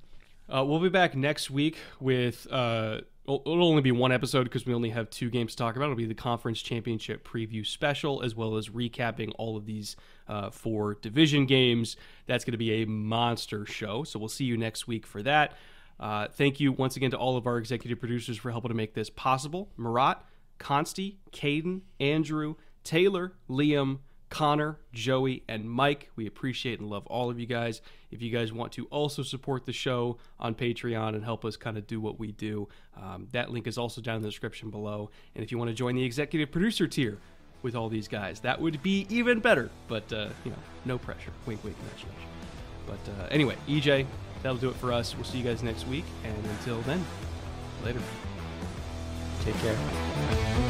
S1: Uh, we'll be back next week with uh, it'll only be one episode because we only have two games to talk about. It'll be the conference championship preview special, as well as recapping all of these uh, four division games. That's going to be a monster show. So we'll see you next week for that. Uh, thank you once again to all of our executive producers for helping to make this possible. Marat, Consti, Caden, Andrew, Taylor, Liam, Connor, Joey, and Mike. We appreciate and love all of you guys. If you guys want to also support the show on Patreon and help us kind of do what we do, um, that link is also down in the description below. And if you want to join the executive producer tier with all these guys, that would be even better. But, uh, you know, no pressure. Wink, wink, nudge, nudge. But uh, anyway, EJ, that'll do it for us. We'll see you guys next week. And until then, later.
S2: Take care.